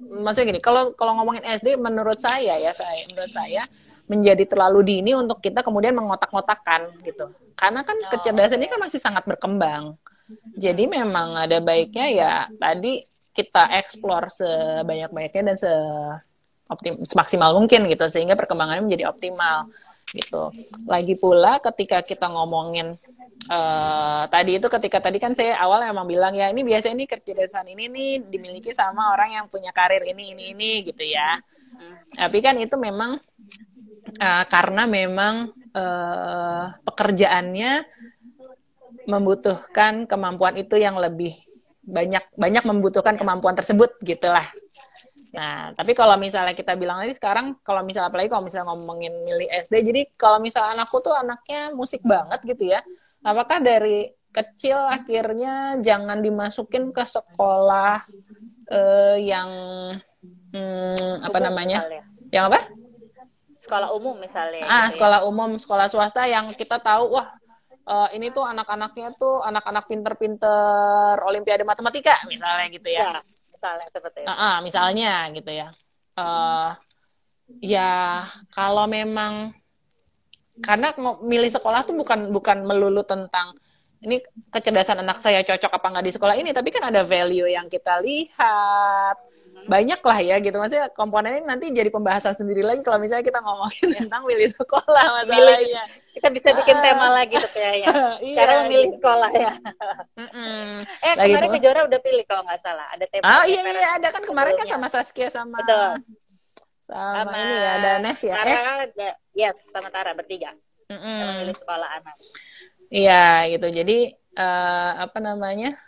maksudnya gini kalau kalau ngomongin SD menurut saya ya saya menurut saya menjadi terlalu dini untuk kita kemudian mengotak-ngotakan gitu. Karena kan Oh, kecerdasan ini kan masih sangat berkembang. Jadi memang ada baiknya ya tadi kita eksplor sebanyak-banyaknya dan se optim, semaksimal mungkin gitu. Sehingga perkembangannya menjadi optimal gitu. Lagi pula ketika kita ngomongin eh, tadi itu ketika tadi kan saya awal emang bilang ya ini biasanya ini kecerdasan ini nih dimiliki sama orang yang punya karir ini ini ini gitu ya. Tapi kan itu memang eh, karena memang eh, pekerjaannya membutuhkan kemampuan itu yang lebih banyak banyak membutuhkan kemampuan tersebut gitulah. Nah, tapi kalau misalnya kita bilang tadi sekarang kalau misalnya apalagi kalau misalnya ngomongin milih SD, jadi kalau misalnya anakku tuh anaknya musik banget gitu ya. Apakah dari kecil akhirnya jangan dimasukin ke sekolah eh, yang hmm, apa namanya? misalnya. Yang apa? Sekolah umum misalnya. Ah, gitu ya. sekolah umum, sekolah swasta yang kita tahu wah eh, ini tuh anak-anaknya tuh anak-anak pinter-pinter olimpiade matematika misalnya gitu ya. Ya, misalnya seperti itu. Ah, ah, misalnya gitu ya. Eh ya kalau memang karena milih sekolah tuh bukan bukan melulu tentang ini kecerdasan anak saya cocok apa nggak di sekolah ini, tapi kan ada value yang kita lihat banyak lah ya gitu maksudnya komponen ini nanti jadi pembahasan sendiri lagi kalau misalnya kita ngomongin tentang milih sekolah masalahnya Kita bisa bikin Ah. tema lagi tuh kayaknya. Iya, Cara memilih gitu. sekolah ya. Eh Lagi kemarin Kejora udah pilih kalau nggak salah. Ada tema. Oh iya iya ada kan kemarin kan sama Saskia sama Betul. sama, Sama ini ya ada Nes ya Tara eh ada, yes sama Tara bertiga. Mm-mm. memilih sekolah anak. Iya gitu. Jadi eh, apa namanya?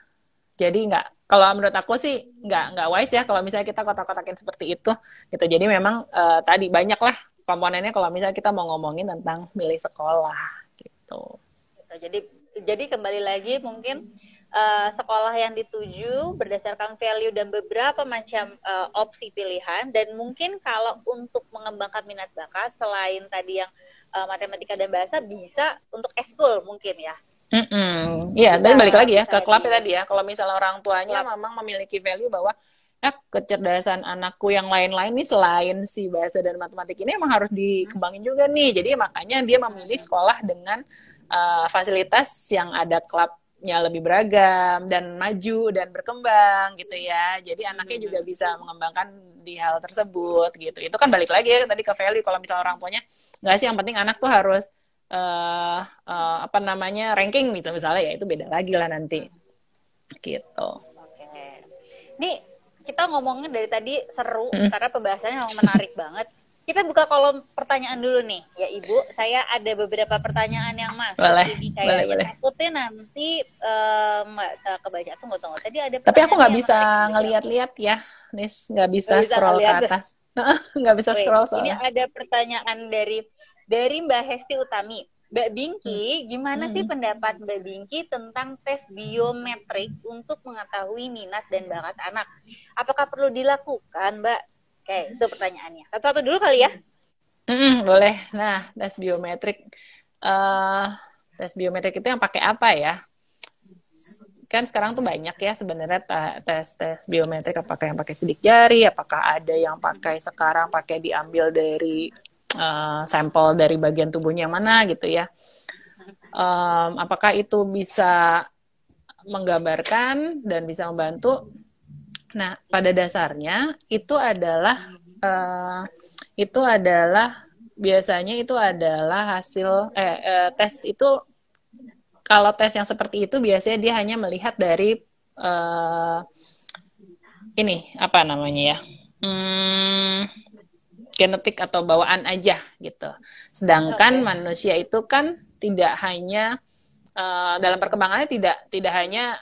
Jadi nggak kalau menurut aku sih nggak nggak wise ya kalau misalnya kita kotak-kotakin seperti itu gitu. Jadi memang eh, tadi banyak lah komponennya kalau misalnya kita mau ngomongin tentang milih sekolah gitu. Jadi jadi kembali lagi mungkin uh, sekolah yang dituju berdasarkan value dan beberapa macam uh, opsi pilihan dan mungkin kalau untuk mengembangkan minat bakat selain tadi yang uh, matematika dan bahasa bisa untuk eskul mungkin ya. Mm -mm. Iya, dan balik lagi ya ke klub tadi ya. Kalau misalnya orang tuanya Klub. memang memiliki value bahwa ya kecerdasan anakku yang lain-lain nih selain si bahasa dan matematik ini emang harus dikembangin juga nih. Jadi makanya dia memilih sekolah dengan uh, fasilitas yang ada klub nya lebih beragam dan maju dan berkembang gitu ya. Jadi anaknya juga bisa mengembangkan di hal tersebut gitu. Itu kan balik lagi ya tadi ke value kalau misalnya orang tuanya nggak sih yang penting anak tuh harus uh, uh, apa namanya ranking gitu misalnya ya itu beda lagi lah nanti. Gitu. Oke. Nih kita ngomongin dari tadi seru mm -hmm. karena pembahasannya memang menarik banget. Kita buka kolom pertanyaan dulu nih ya ibu. Saya ada beberapa pertanyaan yang masuk boleh, jadi kayak boleh, takutnya nanti um, kebaca tunggu tunggu tadi ada tapi aku nggak bisa ngeliat-liat ya nis. Nggak bisa gak scroll bisa ke atas. Nggak bisa Wait, scroll soalnya. ini ada pertanyaan dari dari mbak Hesti Utami Mbak Bingki, gimana hmm. sih pendapat Mbak Bingki tentang tes biometrik untuk mengetahui minat dan bakat anak? Apakah perlu dilakukan, Mbak? Oke, itu pertanyaannya. Satu-satu dulu kali ya. Mm, boleh. Nah, tes biometrik. Uh, tes biometrik itu yang pakai apa ya? Kan sekarang tuh banyak ya sebenarnya tes tes biometrik. Apakah yang pakai sidik jari? Apakah ada yang pakai sekarang pakai diambil dari uh, sampel dari bagian tubuhnya yang mana gitu ya? Um, apakah itu bisa menggambarkan dan bisa membantu? Nah, pada dasarnya itu adalah uh, itu adalah biasanya itu adalah hasil eh, eh, tes itu kalau tes yang seperti itu biasanya dia hanya melihat dari uh, ini apa namanya ya hmm, genetik atau bawaan aja gitu. Sedangkan okay. manusia itu kan tidak hanya uh, dalam perkembangannya tidak tidak hanya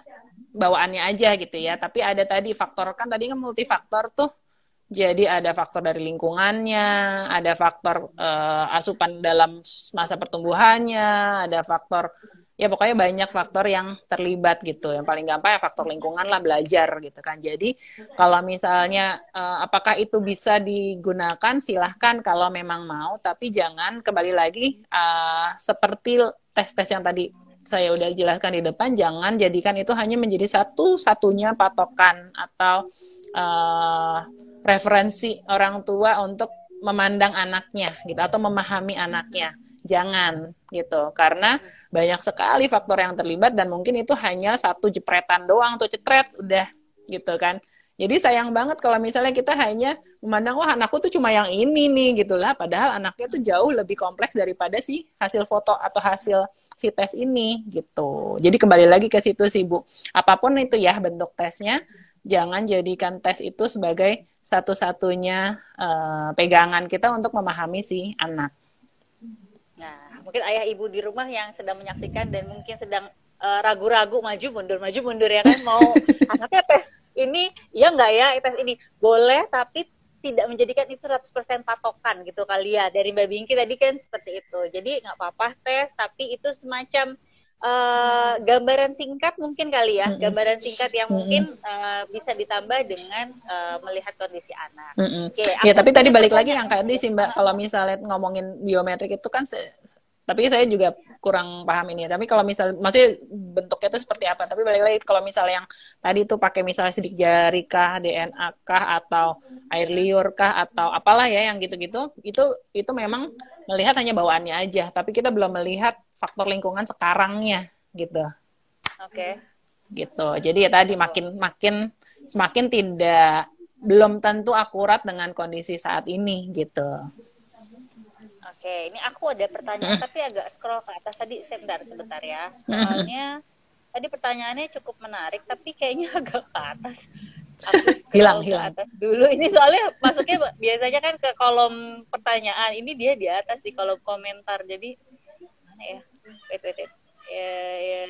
bawaannya aja gitu ya. Tapi ada tadi faktor kan tadi kan multifaktor tuh. Jadi ada faktor dari lingkungannya, ada faktor uh, asupan dalam masa pertumbuhannya, ada faktor ya pokoknya banyak faktor yang terlibat gitu. Yang paling gampang ya faktor lingkungan lah belajar gitu kan. Jadi kalau misalnya uh, apakah itu bisa digunakan silahkan kalau memang mau, tapi jangan kembali lagi uh, seperti tes-tes yang tadi saya udah jelaskan di depan, jangan jadikan itu hanya menjadi satu-satunya patokan atau uh, referensi orang tua untuk memandang anaknya gitu atau memahami anaknya. Jangan gitu karena banyak sekali faktor yang terlibat dan mungkin itu hanya satu jepretan doang tuh cetret udah gitu kan. Jadi sayang banget kalau misalnya kita hanya memandang wah anakku tuh cuma yang ini nih gitu lah, padahal anaknya tuh jauh lebih kompleks daripada si hasil foto atau hasil si tes ini gitu. Jadi kembali lagi ke situ sih Bu. Apa pun itu ya bentuk tesnya, jangan jadikan tes itu sebagai satu-satunya uh, pegangan kita untuk memahami si anak. Mungkin ayah ibu di rumah yang sedang menyaksikan dan mungkin sedang eh, ragu-ragu uh, maju mundur maju mundur ya kan? Mau anaknya tes ini ya enggak ya tes ini. Boleh tapi tidak menjadikan itu 100% patokan gitu kali ya. Dari Mbak Bingki tadi kan seperti itu. Jadi nggak apa-apa tes tapi itu semacam uh, gambaran singkat mungkin kali ya. Gambaran singkat yang mungkin uh, bisa ditambah dengan uh, melihat kondisi anak. Mm -hmm. Okay, ya tapi tadi balik lagi yang kayak tadi sih Mbak. Kalau misalnya ngomongin biometrik itu kan tapi saya juga kurang paham ini. Tapi kalau misal, maksudnya bentuknya itu seperti apa? Tapi balik lagi kalau misalnya yang tadi itu pakai misalnya sidik jari kah, DNA kah, atau air liur kah, atau apalah ya yang gitu-gitu, itu itu memang melihat hanya bawaannya aja. Tapi kita belum melihat faktor lingkungan sekarangnya gitu. Oke. Okay. Gitu. Jadi ya tadi makin makin semakin tidak belum tentu akurat dengan kondisi saat ini gitu. Oke, ini aku ada pertanyaan tapi agak scroll ke atas tadi sebentar sebentar ya. Soalnya tadi pertanyaannya cukup menarik tapi kayaknya agak ke atas. hilang hilang. Atas dulu ini soalnya masuknya biasanya kan ke kolom pertanyaan. Ini dia di atas di kolom komentar. Jadi mana ya? Wait, wait, wait. Ya, ya.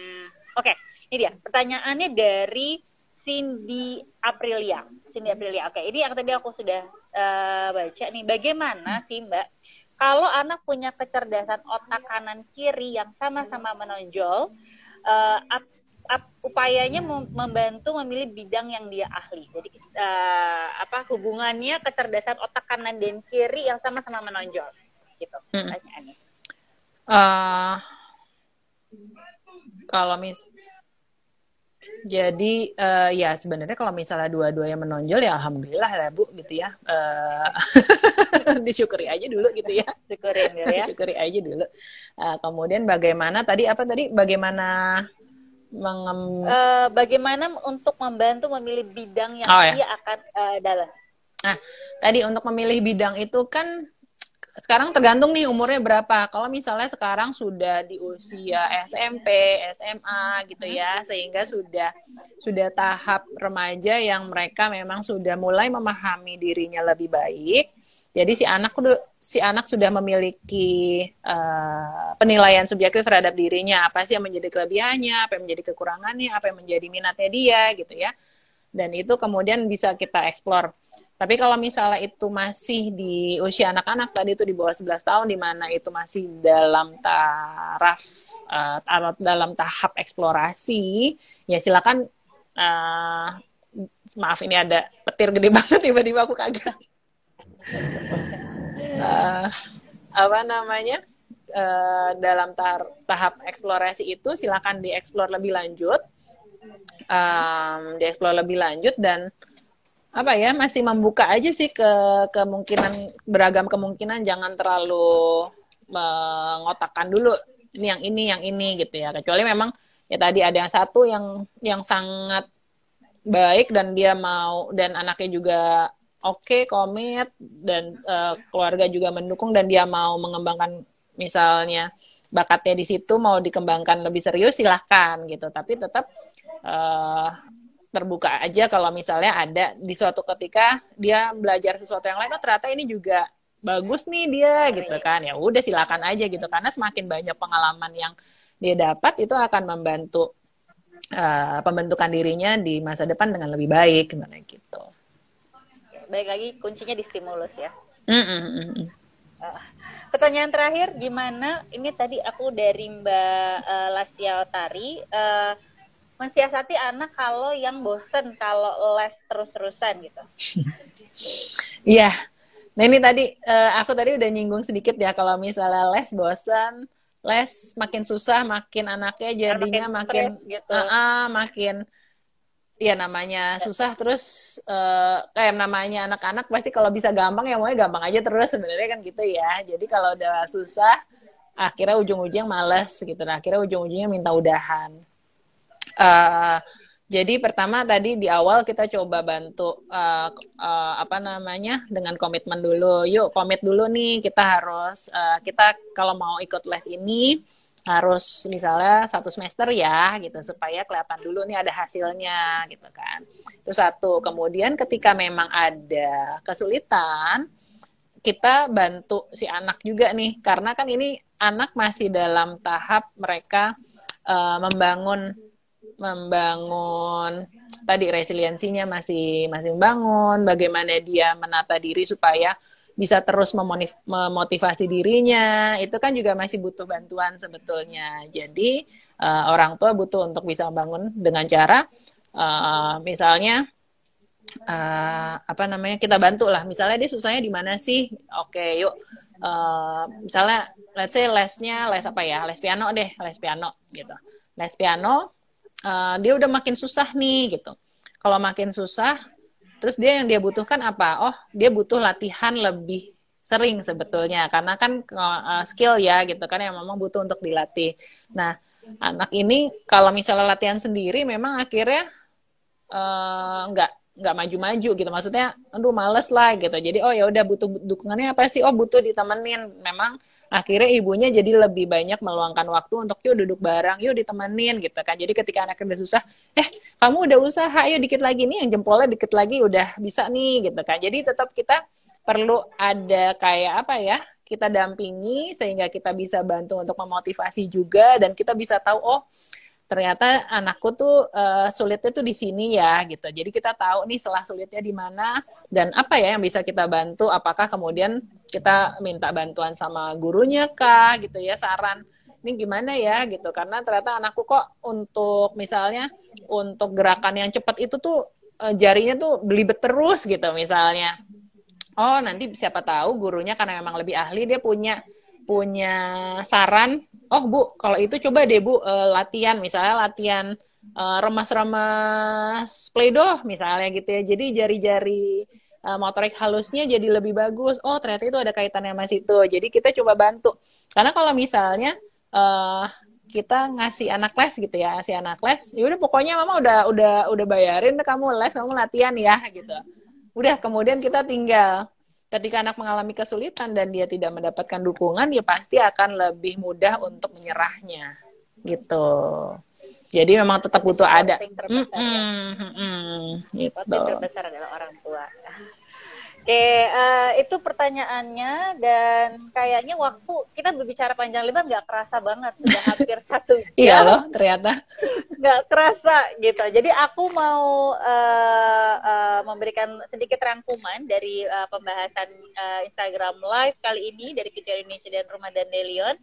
Oke, ini dia. Pertanyaannya dari Cindy Aprilia. Cindy Aprilia. Oke, ini yang tadi aku sudah uh, baca nih. Bagaimana sih Mbak kalau anak punya kecerdasan otak kanan kiri yang sama-sama menonjol, uh, ap, ap, upayanya membantu memilih bidang yang dia ahli. Jadi uh, apa hubungannya kecerdasan otak kanan dan kiri yang sama-sama menonjol, gitu. Hmm. Uh, kalau mis jadi uh, ya sebenarnya kalau misalnya dua-duanya menonjol ya alhamdulillah ya Bu gitu ya. Uh, disyukuri aja dulu gitu ya. Syukuri ya. Syukuri aja dulu. Uh, kemudian bagaimana tadi apa tadi bagaimana mengem... uh, bagaimana untuk membantu memilih bidang yang oh, ya. dia akan uh, dalam. Nah, tadi untuk memilih bidang itu kan sekarang tergantung nih umurnya berapa. Kalau misalnya sekarang sudah di usia SMP, SMA gitu ya, sehingga sudah sudah tahap remaja yang mereka memang sudah mulai memahami dirinya lebih baik. Jadi si anak si anak sudah memiliki uh, penilaian subjektif terhadap dirinya, apa sih yang menjadi kelebihannya, apa yang menjadi kekurangannya, apa yang menjadi minatnya dia gitu ya. Dan itu kemudian bisa kita eksplor tapi kalau misalnya itu masih di usia anak-anak tadi itu di bawah 11 tahun di mana itu masih dalam taraf uh, dalam tahap eksplorasi, ya silakan uh, maaf ini ada petir gede banget tiba-tiba aku kaget. uh, apa namanya? Uh, dalam tahap eksplorasi itu silakan dieksplor lebih lanjut, um, dieksplor lebih lanjut dan apa ya masih membuka aja sih ke kemungkinan beragam kemungkinan jangan terlalu mengotakkan dulu ini yang ini yang ini gitu ya. Kecuali memang ya tadi ada yang satu yang yang sangat baik dan dia mau dan anaknya juga oke okay, komit dan uh, keluarga juga mendukung dan dia mau mengembangkan misalnya bakatnya di situ mau dikembangkan lebih serius silahkan gitu. Tapi tetap uh, terbuka aja kalau misalnya ada di suatu ketika dia belajar sesuatu yang lain oh ternyata ini juga bagus nih dia gitu kan. Ya udah silakan aja gitu. Karena semakin banyak pengalaman yang dia dapat itu akan membantu uh, pembentukan dirinya di masa depan dengan lebih baik gimana gitu. Baik lagi kuncinya di stimulus ya. Mm -mm. Uh, pertanyaan terakhir gimana? Ini tadi aku dari Mbak uh, Lastia Otari. Uh, mensiasati anak kalau yang bosen kalau les terus-terusan gitu. Iya. nah ini tadi uh, aku tadi udah nyinggung sedikit ya kalau misalnya les bosen, les makin susah, makin anaknya jadinya makin makin, gitu. uh, uh, makin ya namanya susah terus uh, kayak namanya anak-anak pasti kalau bisa gampang ya maunya gampang aja terus sebenarnya kan gitu ya. Jadi kalau udah susah akhirnya ujung-ujungnya males gitu. Nah, akhirnya ujung-ujungnya minta udahan Uh, jadi pertama tadi di awal kita coba bantu uh, uh, apa namanya dengan komitmen dulu. Yuk komit dulu nih kita harus uh, kita kalau mau ikut les ini harus misalnya satu semester ya gitu supaya kelihatan dulu nih ada hasilnya gitu kan. Itu satu. Kemudian ketika memang ada kesulitan kita bantu si anak juga nih karena kan ini anak masih dalam tahap mereka uh, membangun membangun tadi resiliensinya masih masih membangun, bagaimana dia menata diri supaya bisa terus memotivasi dirinya, itu kan juga masih butuh bantuan sebetulnya. Jadi uh, orang tua butuh untuk bisa membangun dengan cara uh, misalnya uh, apa namanya kita bantu lah. Misalnya dia susahnya di mana sih? Oke, yuk. Uh, misalnya let's say lesnya les apa ya? Les piano deh, les piano gitu. Les piano uh, dia udah makin susah nih gitu. Kalau makin susah, terus dia yang dia butuhkan apa? Oh, dia butuh latihan lebih sering sebetulnya karena kan uh, skill ya gitu kan yang memang butuh untuk dilatih. Nah, anak ini kalau misalnya latihan sendiri memang akhirnya uh, nggak nggak maju-maju gitu maksudnya aduh males lah gitu jadi oh ya udah butuh dukungannya apa sih oh butuh ditemenin memang akhirnya ibunya jadi lebih banyak meluangkan waktu untuk yuk duduk bareng, yuk ditemenin gitu kan. Jadi ketika anaknya udah susah, eh kamu udah usaha, yuk dikit lagi nih yang jempolnya dikit lagi udah bisa nih gitu kan. Jadi tetap kita perlu ada kayak apa ya, kita dampingi sehingga kita bisa bantu untuk memotivasi juga dan kita bisa tahu oh ternyata anakku tuh uh, sulitnya tuh di sini ya gitu. Jadi kita tahu nih setelah sulitnya di mana dan apa ya yang bisa kita bantu. Apakah kemudian kita minta bantuan sama gurunya kah gitu ya saran ini gimana ya gitu karena ternyata anakku kok untuk misalnya untuk gerakan yang cepat itu tuh uh, jarinya tuh belibet terus gitu misalnya. Oh nanti siapa tahu gurunya karena memang lebih ahli dia punya punya saran, oh Bu, kalau itu coba deh Bu uh, latihan, misalnya latihan uh, remas-remas playdoh misalnya gitu ya. Jadi jari-jari uh, motorik halusnya jadi lebih bagus. Oh ternyata itu ada kaitannya sama situ. Jadi kita coba bantu. Karena kalau misalnya uh, kita ngasih anak les gitu ya, ngasih anak les, ya udah pokoknya mama udah udah udah bayarin kamu les, kamu latihan ya gitu. Udah kemudian kita tinggal ketika anak mengalami kesulitan dan dia tidak mendapatkan dukungan, dia pasti akan lebih mudah untuk menyerahnya, gitu. Jadi memang tetap butuh ada. Mm -mm, mm -mm, gitu. terbesar adalah orang tua. Oke, uh, itu pertanyaannya dan kayaknya waktu kita berbicara panjang lebar nggak kerasa banget sudah hampir satu jam. Iya loh, ternyata nggak kerasa gitu. Jadi aku mau uh, uh, memberikan sedikit rangkuman dari uh, pembahasan uh, Instagram Live kali ini dari Kejar Indonesia dan Rumah dan Delion.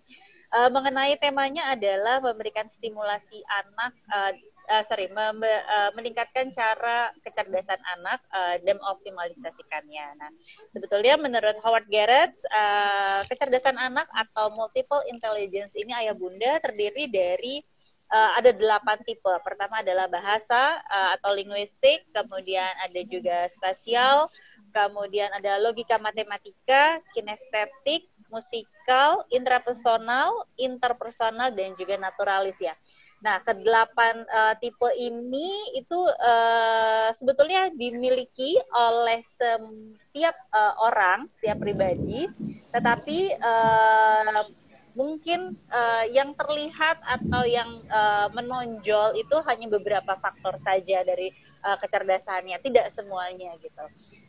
Uh, mengenai temanya adalah memberikan stimulasi anak uh, uh, sorry mem uh, eh, meningkatkan cara kecerdasan anak uh, dan optimalisasikannya. Nah, sebetulnya menurut Howard Garrett uh, kecerdasan anak atau multiple intelligence ini ayah bunda terdiri dari uh, ada delapan tipe. Pertama adalah bahasa uh, atau linguistik, kemudian ada juga spasial, kemudian ada logika matematika, kinestetik, musikal, intrapersonal, interpersonal, dan juga naturalis ya. Nah, kedelapan uh, tipe ini itu uh, sebetulnya dimiliki oleh setiap uh, orang, setiap pribadi, tetapi uh, mungkin uh, yang terlihat atau yang uh, menonjol itu hanya beberapa faktor saja dari uh, kecerdasannya, tidak semuanya gitu.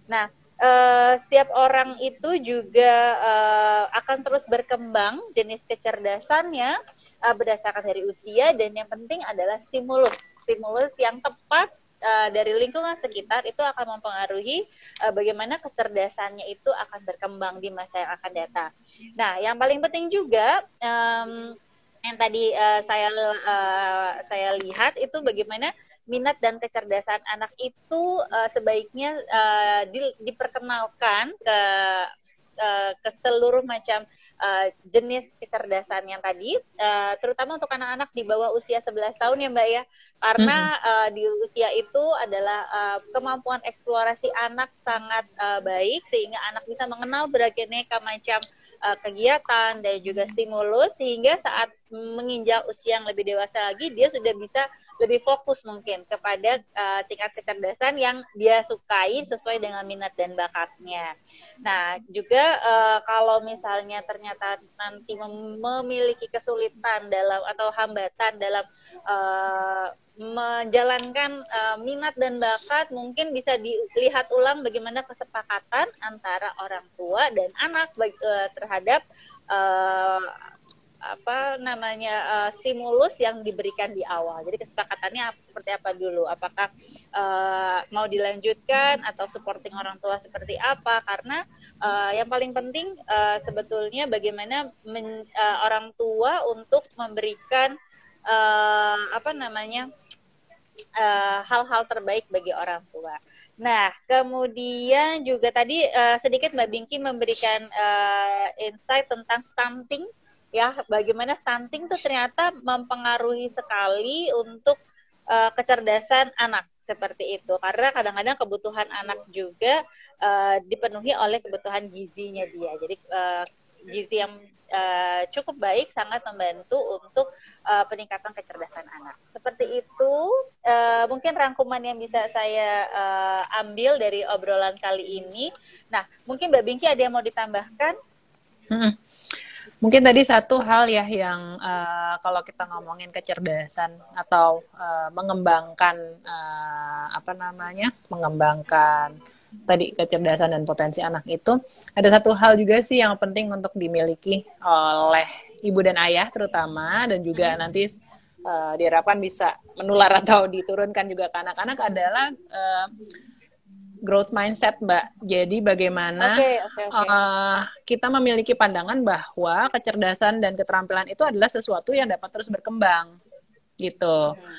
Nah, uh, setiap orang itu juga uh, akan terus berkembang jenis kecerdasannya uh, berdasarkan dari usia dan yang penting adalah stimulus stimulus yang tepat uh, dari lingkungan sekitar itu akan mempengaruhi uh, bagaimana kecerdasannya itu akan berkembang di masa yang akan datang. Nah, yang paling penting juga um, yang tadi uh, saya uh, saya lihat itu bagaimana minat dan kecerdasan anak itu uh, sebaiknya uh, di, diperkenalkan ke uh, ke seluruh macam uh, jenis kecerdasan yang tadi, uh, terutama untuk anak-anak di bawah usia 11 tahun ya Mbak ya, karena uh, di usia itu adalah uh, kemampuan eksplorasi anak sangat uh, baik sehingga anak bisa mengenal beraneka macam uh, kegiatan dan juga stimulus sehingga saat menginjak usia yang lebih dewasa lagi dia sudah bisa lebih fokus mungkin kepada uh, tingkat kecerdasan yang dia sukai sesuai dengan minat dan bakatnya. Nah, juga uh, kalau misalnya ternyata nanti mem memiliki kesulitan dalam atau hambatan dalam uh, menjalankan uh, minat dan bakat, mungkin bisa dilihat ulang bagaimana kesepakatan antara orang tua dan anak terhadap uh, apa namanya uh, stimulus yang diberikan di awal. Jadi kesepakatannya seperti apa dulu? Apakah uh, mau dilanjutkan atau supporting orang tua seperti apa? Karena uh, yang paling penting uh, sebetulnya bagaimana men, uh, orang tua untuk memberikan uh, apa namanya hal-hal uh, terbaik bagi orang tua. Nah, kemudian juga tadi uh, sedikit Mbak Bingki memberikan uh, insight tentang stunting ya bagaimana stunting itu ternyata mempengaruhi sekali untuk uh, kecerdasan anak seperti itu. Karena kadang-kadang kebutuhan anak juga uh, dipenuhi oleh kebutuhan gizinya dia. Jadi uh, gizi yang uh, cukup baik sangat membantu untuk uh, peningkatan kecerdasan anak. Seperti itu uh, mungkin rangkuman yang bisa saya uh, ambil dari obrolan kali ini. Nah mungkin Mbak Bingki ada yang mau ditambahkan? Hmm. Mungkin tadi satu hal ya yang uh, kalau kita ngomongin kecerdasan atau uh, mengembangkan uh, apa namanya, mengembangkan tadi kecerdasan dan potensi anak itu ada satu hal juga sih yang penting untuk dimiliki oleh ibu dan ayah terutama dan juga hmm. nanti uh, diharapkan bisa menular atau diturunkan juga ke anak-anak adalah uh, growth mindset, Mbak. Jadi bagaimana okay, okay, okay. Uh, kita memiliki pandangan bahwa kecerdasan dan keterampilan itu adalah sesuatu yang dapat terus berkembang, gitu. Hmm.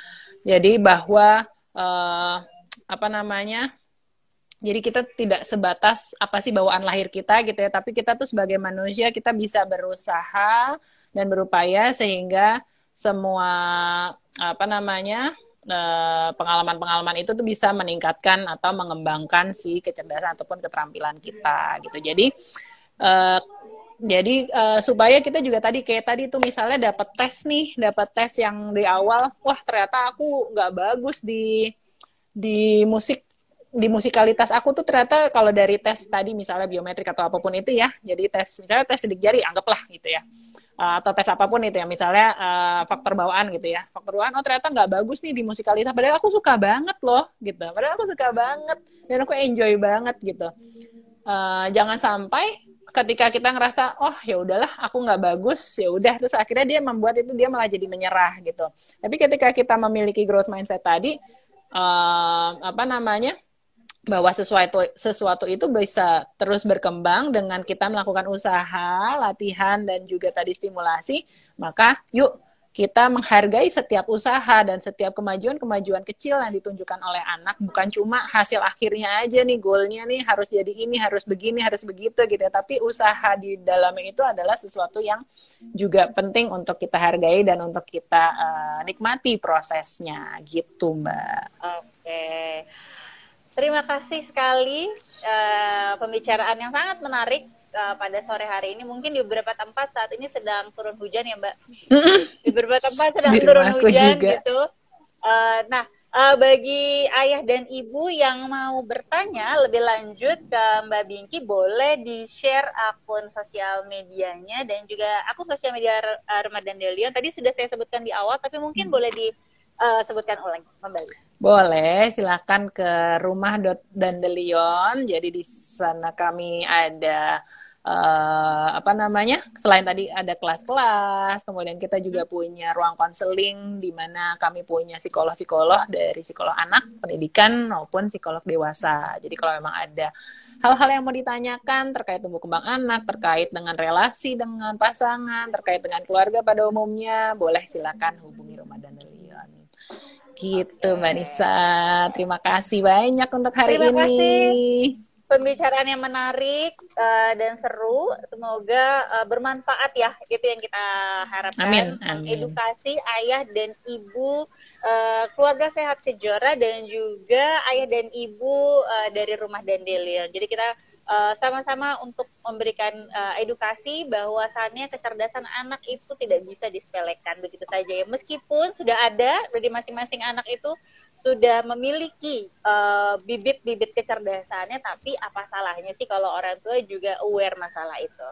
Jadi bahwa uh, apa namanya? Jadi kita tidak sebatas apa sih bawaan lahir kita gitu ya, tapi kita tuh sebagai manusia kita bisa berusaha dan berupaya sehingga semua apa namanya eh, pengalaman-pengalaman itu tuh bisa meningkatkan atau mengembangkan si kecerdasan ataupun keterampilan kita gitu. Jadi uh, jadi uh, supaya kita juga tadi kayak tadi tuh misalnya dapat tes nih, dapat tes yang di awal, wah ternyata aku nggak bagus di di musik di musikalitas aku tuh ternyata kalau dari tes tadi misalnya biometrik atau apa pun itu ya, jadi tes misalnya tes sidik jari anggaplah gitu ya, uh, atau tes apa pun itu ya, misalnya uh, faktor bawaan gitu ya, faktor bawaan oh ternyata nggak bagus nih di musikalitas, padahal aku suka banget loh gitu, padahal aku suka banget dan aku enjoy banget gitu. Uh, jangan sampai ketika kita ngerasa oh ya udahlah aku nggak bagus ya udah terus akhirnya dia membuat itu dia malah jadi menyerah gitu. Tapi ketika kita memiliki growth mindset tadi uh, apa namanya bahwa sesuatu sesuatu itu bisa terus berkembang dengan kita melakukan usaha, latihan dan juga tadi stimulasi, maka yuk kita menghargai setiap usaha dan setiap kemajuan-kemajuan kecil yang ditunjukkan oleh anak bukan cuma hasil akhirnya aja nih goalnya nih harus jadi ini harus begini harus begitu gitu ya tapi usaha di dalamnya itu adalah sesuatu yang juga penting untuk kita hargai dan untuk kita uh, nikmati prosesnya gitu mbak. Oke. Okay. Terima kasih sekali uh, pembicaraan yang sangat menarik uh, pada sore hari ini. Mungkin di beberapa tempat saat ini sedang turun hujan ya, Mbak. di beberapa tempat sedang turun hujan juga. gitu. Uh, nah, uh, bagi ayah dan ibu yang mau bertanya lebih lanjut ke Mbak Bingki, boleh di-share akun sosial medianya dan juga akun sosial media Ramadan Delion. Tadi sudah saya sebutkan di awal, tapi mungkin hmm. Boleh disebutkan ulang kembali. Boleh, silakan ke rumah Dandelion. Jadi di sana kami ada uh, apa namanya? Selain tadi ada kelas-kelas, kemudian kita juga punya ruang konseling di mana kami punya psikolog-psikolog dari psikolog anak, pendidikan maupun psikolog dewasa. Jadi kalau memang ada hal-hal yang mau ditanyakan terkait tumbuh kembang anak, terkait dengan relasi dengan pasangan, terkait dengan keluarga pada umumnya, boleh silakan hubungi rumah Dandelion. Gitu Mbak Nisa. Terima kasih banyak untuk hari Terima ini. Kasih. Pembicaraan yang menarik uh, dan seru. Semoga uh, bermanfaat ya. Itu yang kita harapkan. Amin. Amin. Edukasi ayah dan ibu uh, keluarga sehat sejora dan juga ayah dan ibu uh, dari rumah Dandelion. Jadi kita Eh, sama-sama uh, untuk memberikan uh, edukasi bahwasannya kecerdasan anak itu tidak bisa disepelekan begitu saja ya. Meskipun sudah ada dari masing-masing anak itu sudah memiliki uh, bibit-bibit kecerdasannya tapi apa salahnya sih kalau orang tua juga aware masalah itu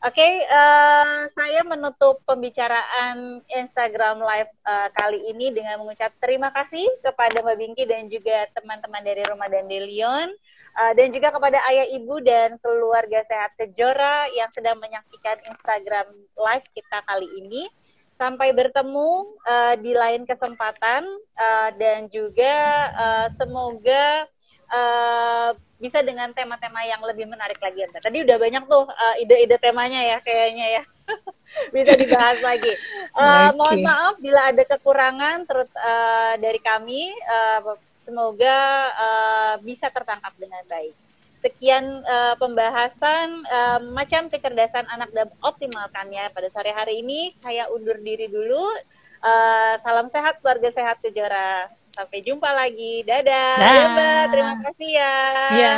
Oke, okay, uh, saya menutup pembicaraan Instagram Live uh, kali ini dengan mengucap terima kasih kepada Mbak Bingki dan juga teman-teman dari Rumah Dandelion. Uh, dan juga kepada ayah ibu dan keluarga sehat Kejora yang sedang menyaksikan Instagram live kita kali ini. Sampai bertemu uh, di lain kesempatan uh, dan juga uh, semoga uh, bisa dengan tema-tema yang lebih menarik lagi. Tadi udah banyak tuh ide ide-ide temanya ya kayaknya ya. bisa dibahas lagi. Uh, okay. Mohon maaf bila ada kekurangan terus uh, dari kami. Uh, Semoga uh, bisa tertangkap dengan baik. Sekian uh, pembahasan uh, macam kecerdasan anak dan optimalkannya pada sore hari ini. Saya undur diri dulu. Uh, salam sehat, keluarga sehat, sejora. Sampai jumpa lagi. Dadah. Dadah. Terima kasih ya. Ya.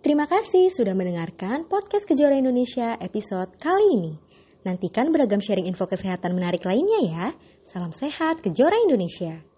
Terima kasih sudah mendengarkan podcast Kejora Indonesia episode kali ini. Nantikan beragam sharing info kesehatan menarik lainnya ya. Salam sehat Kejora Indonesia.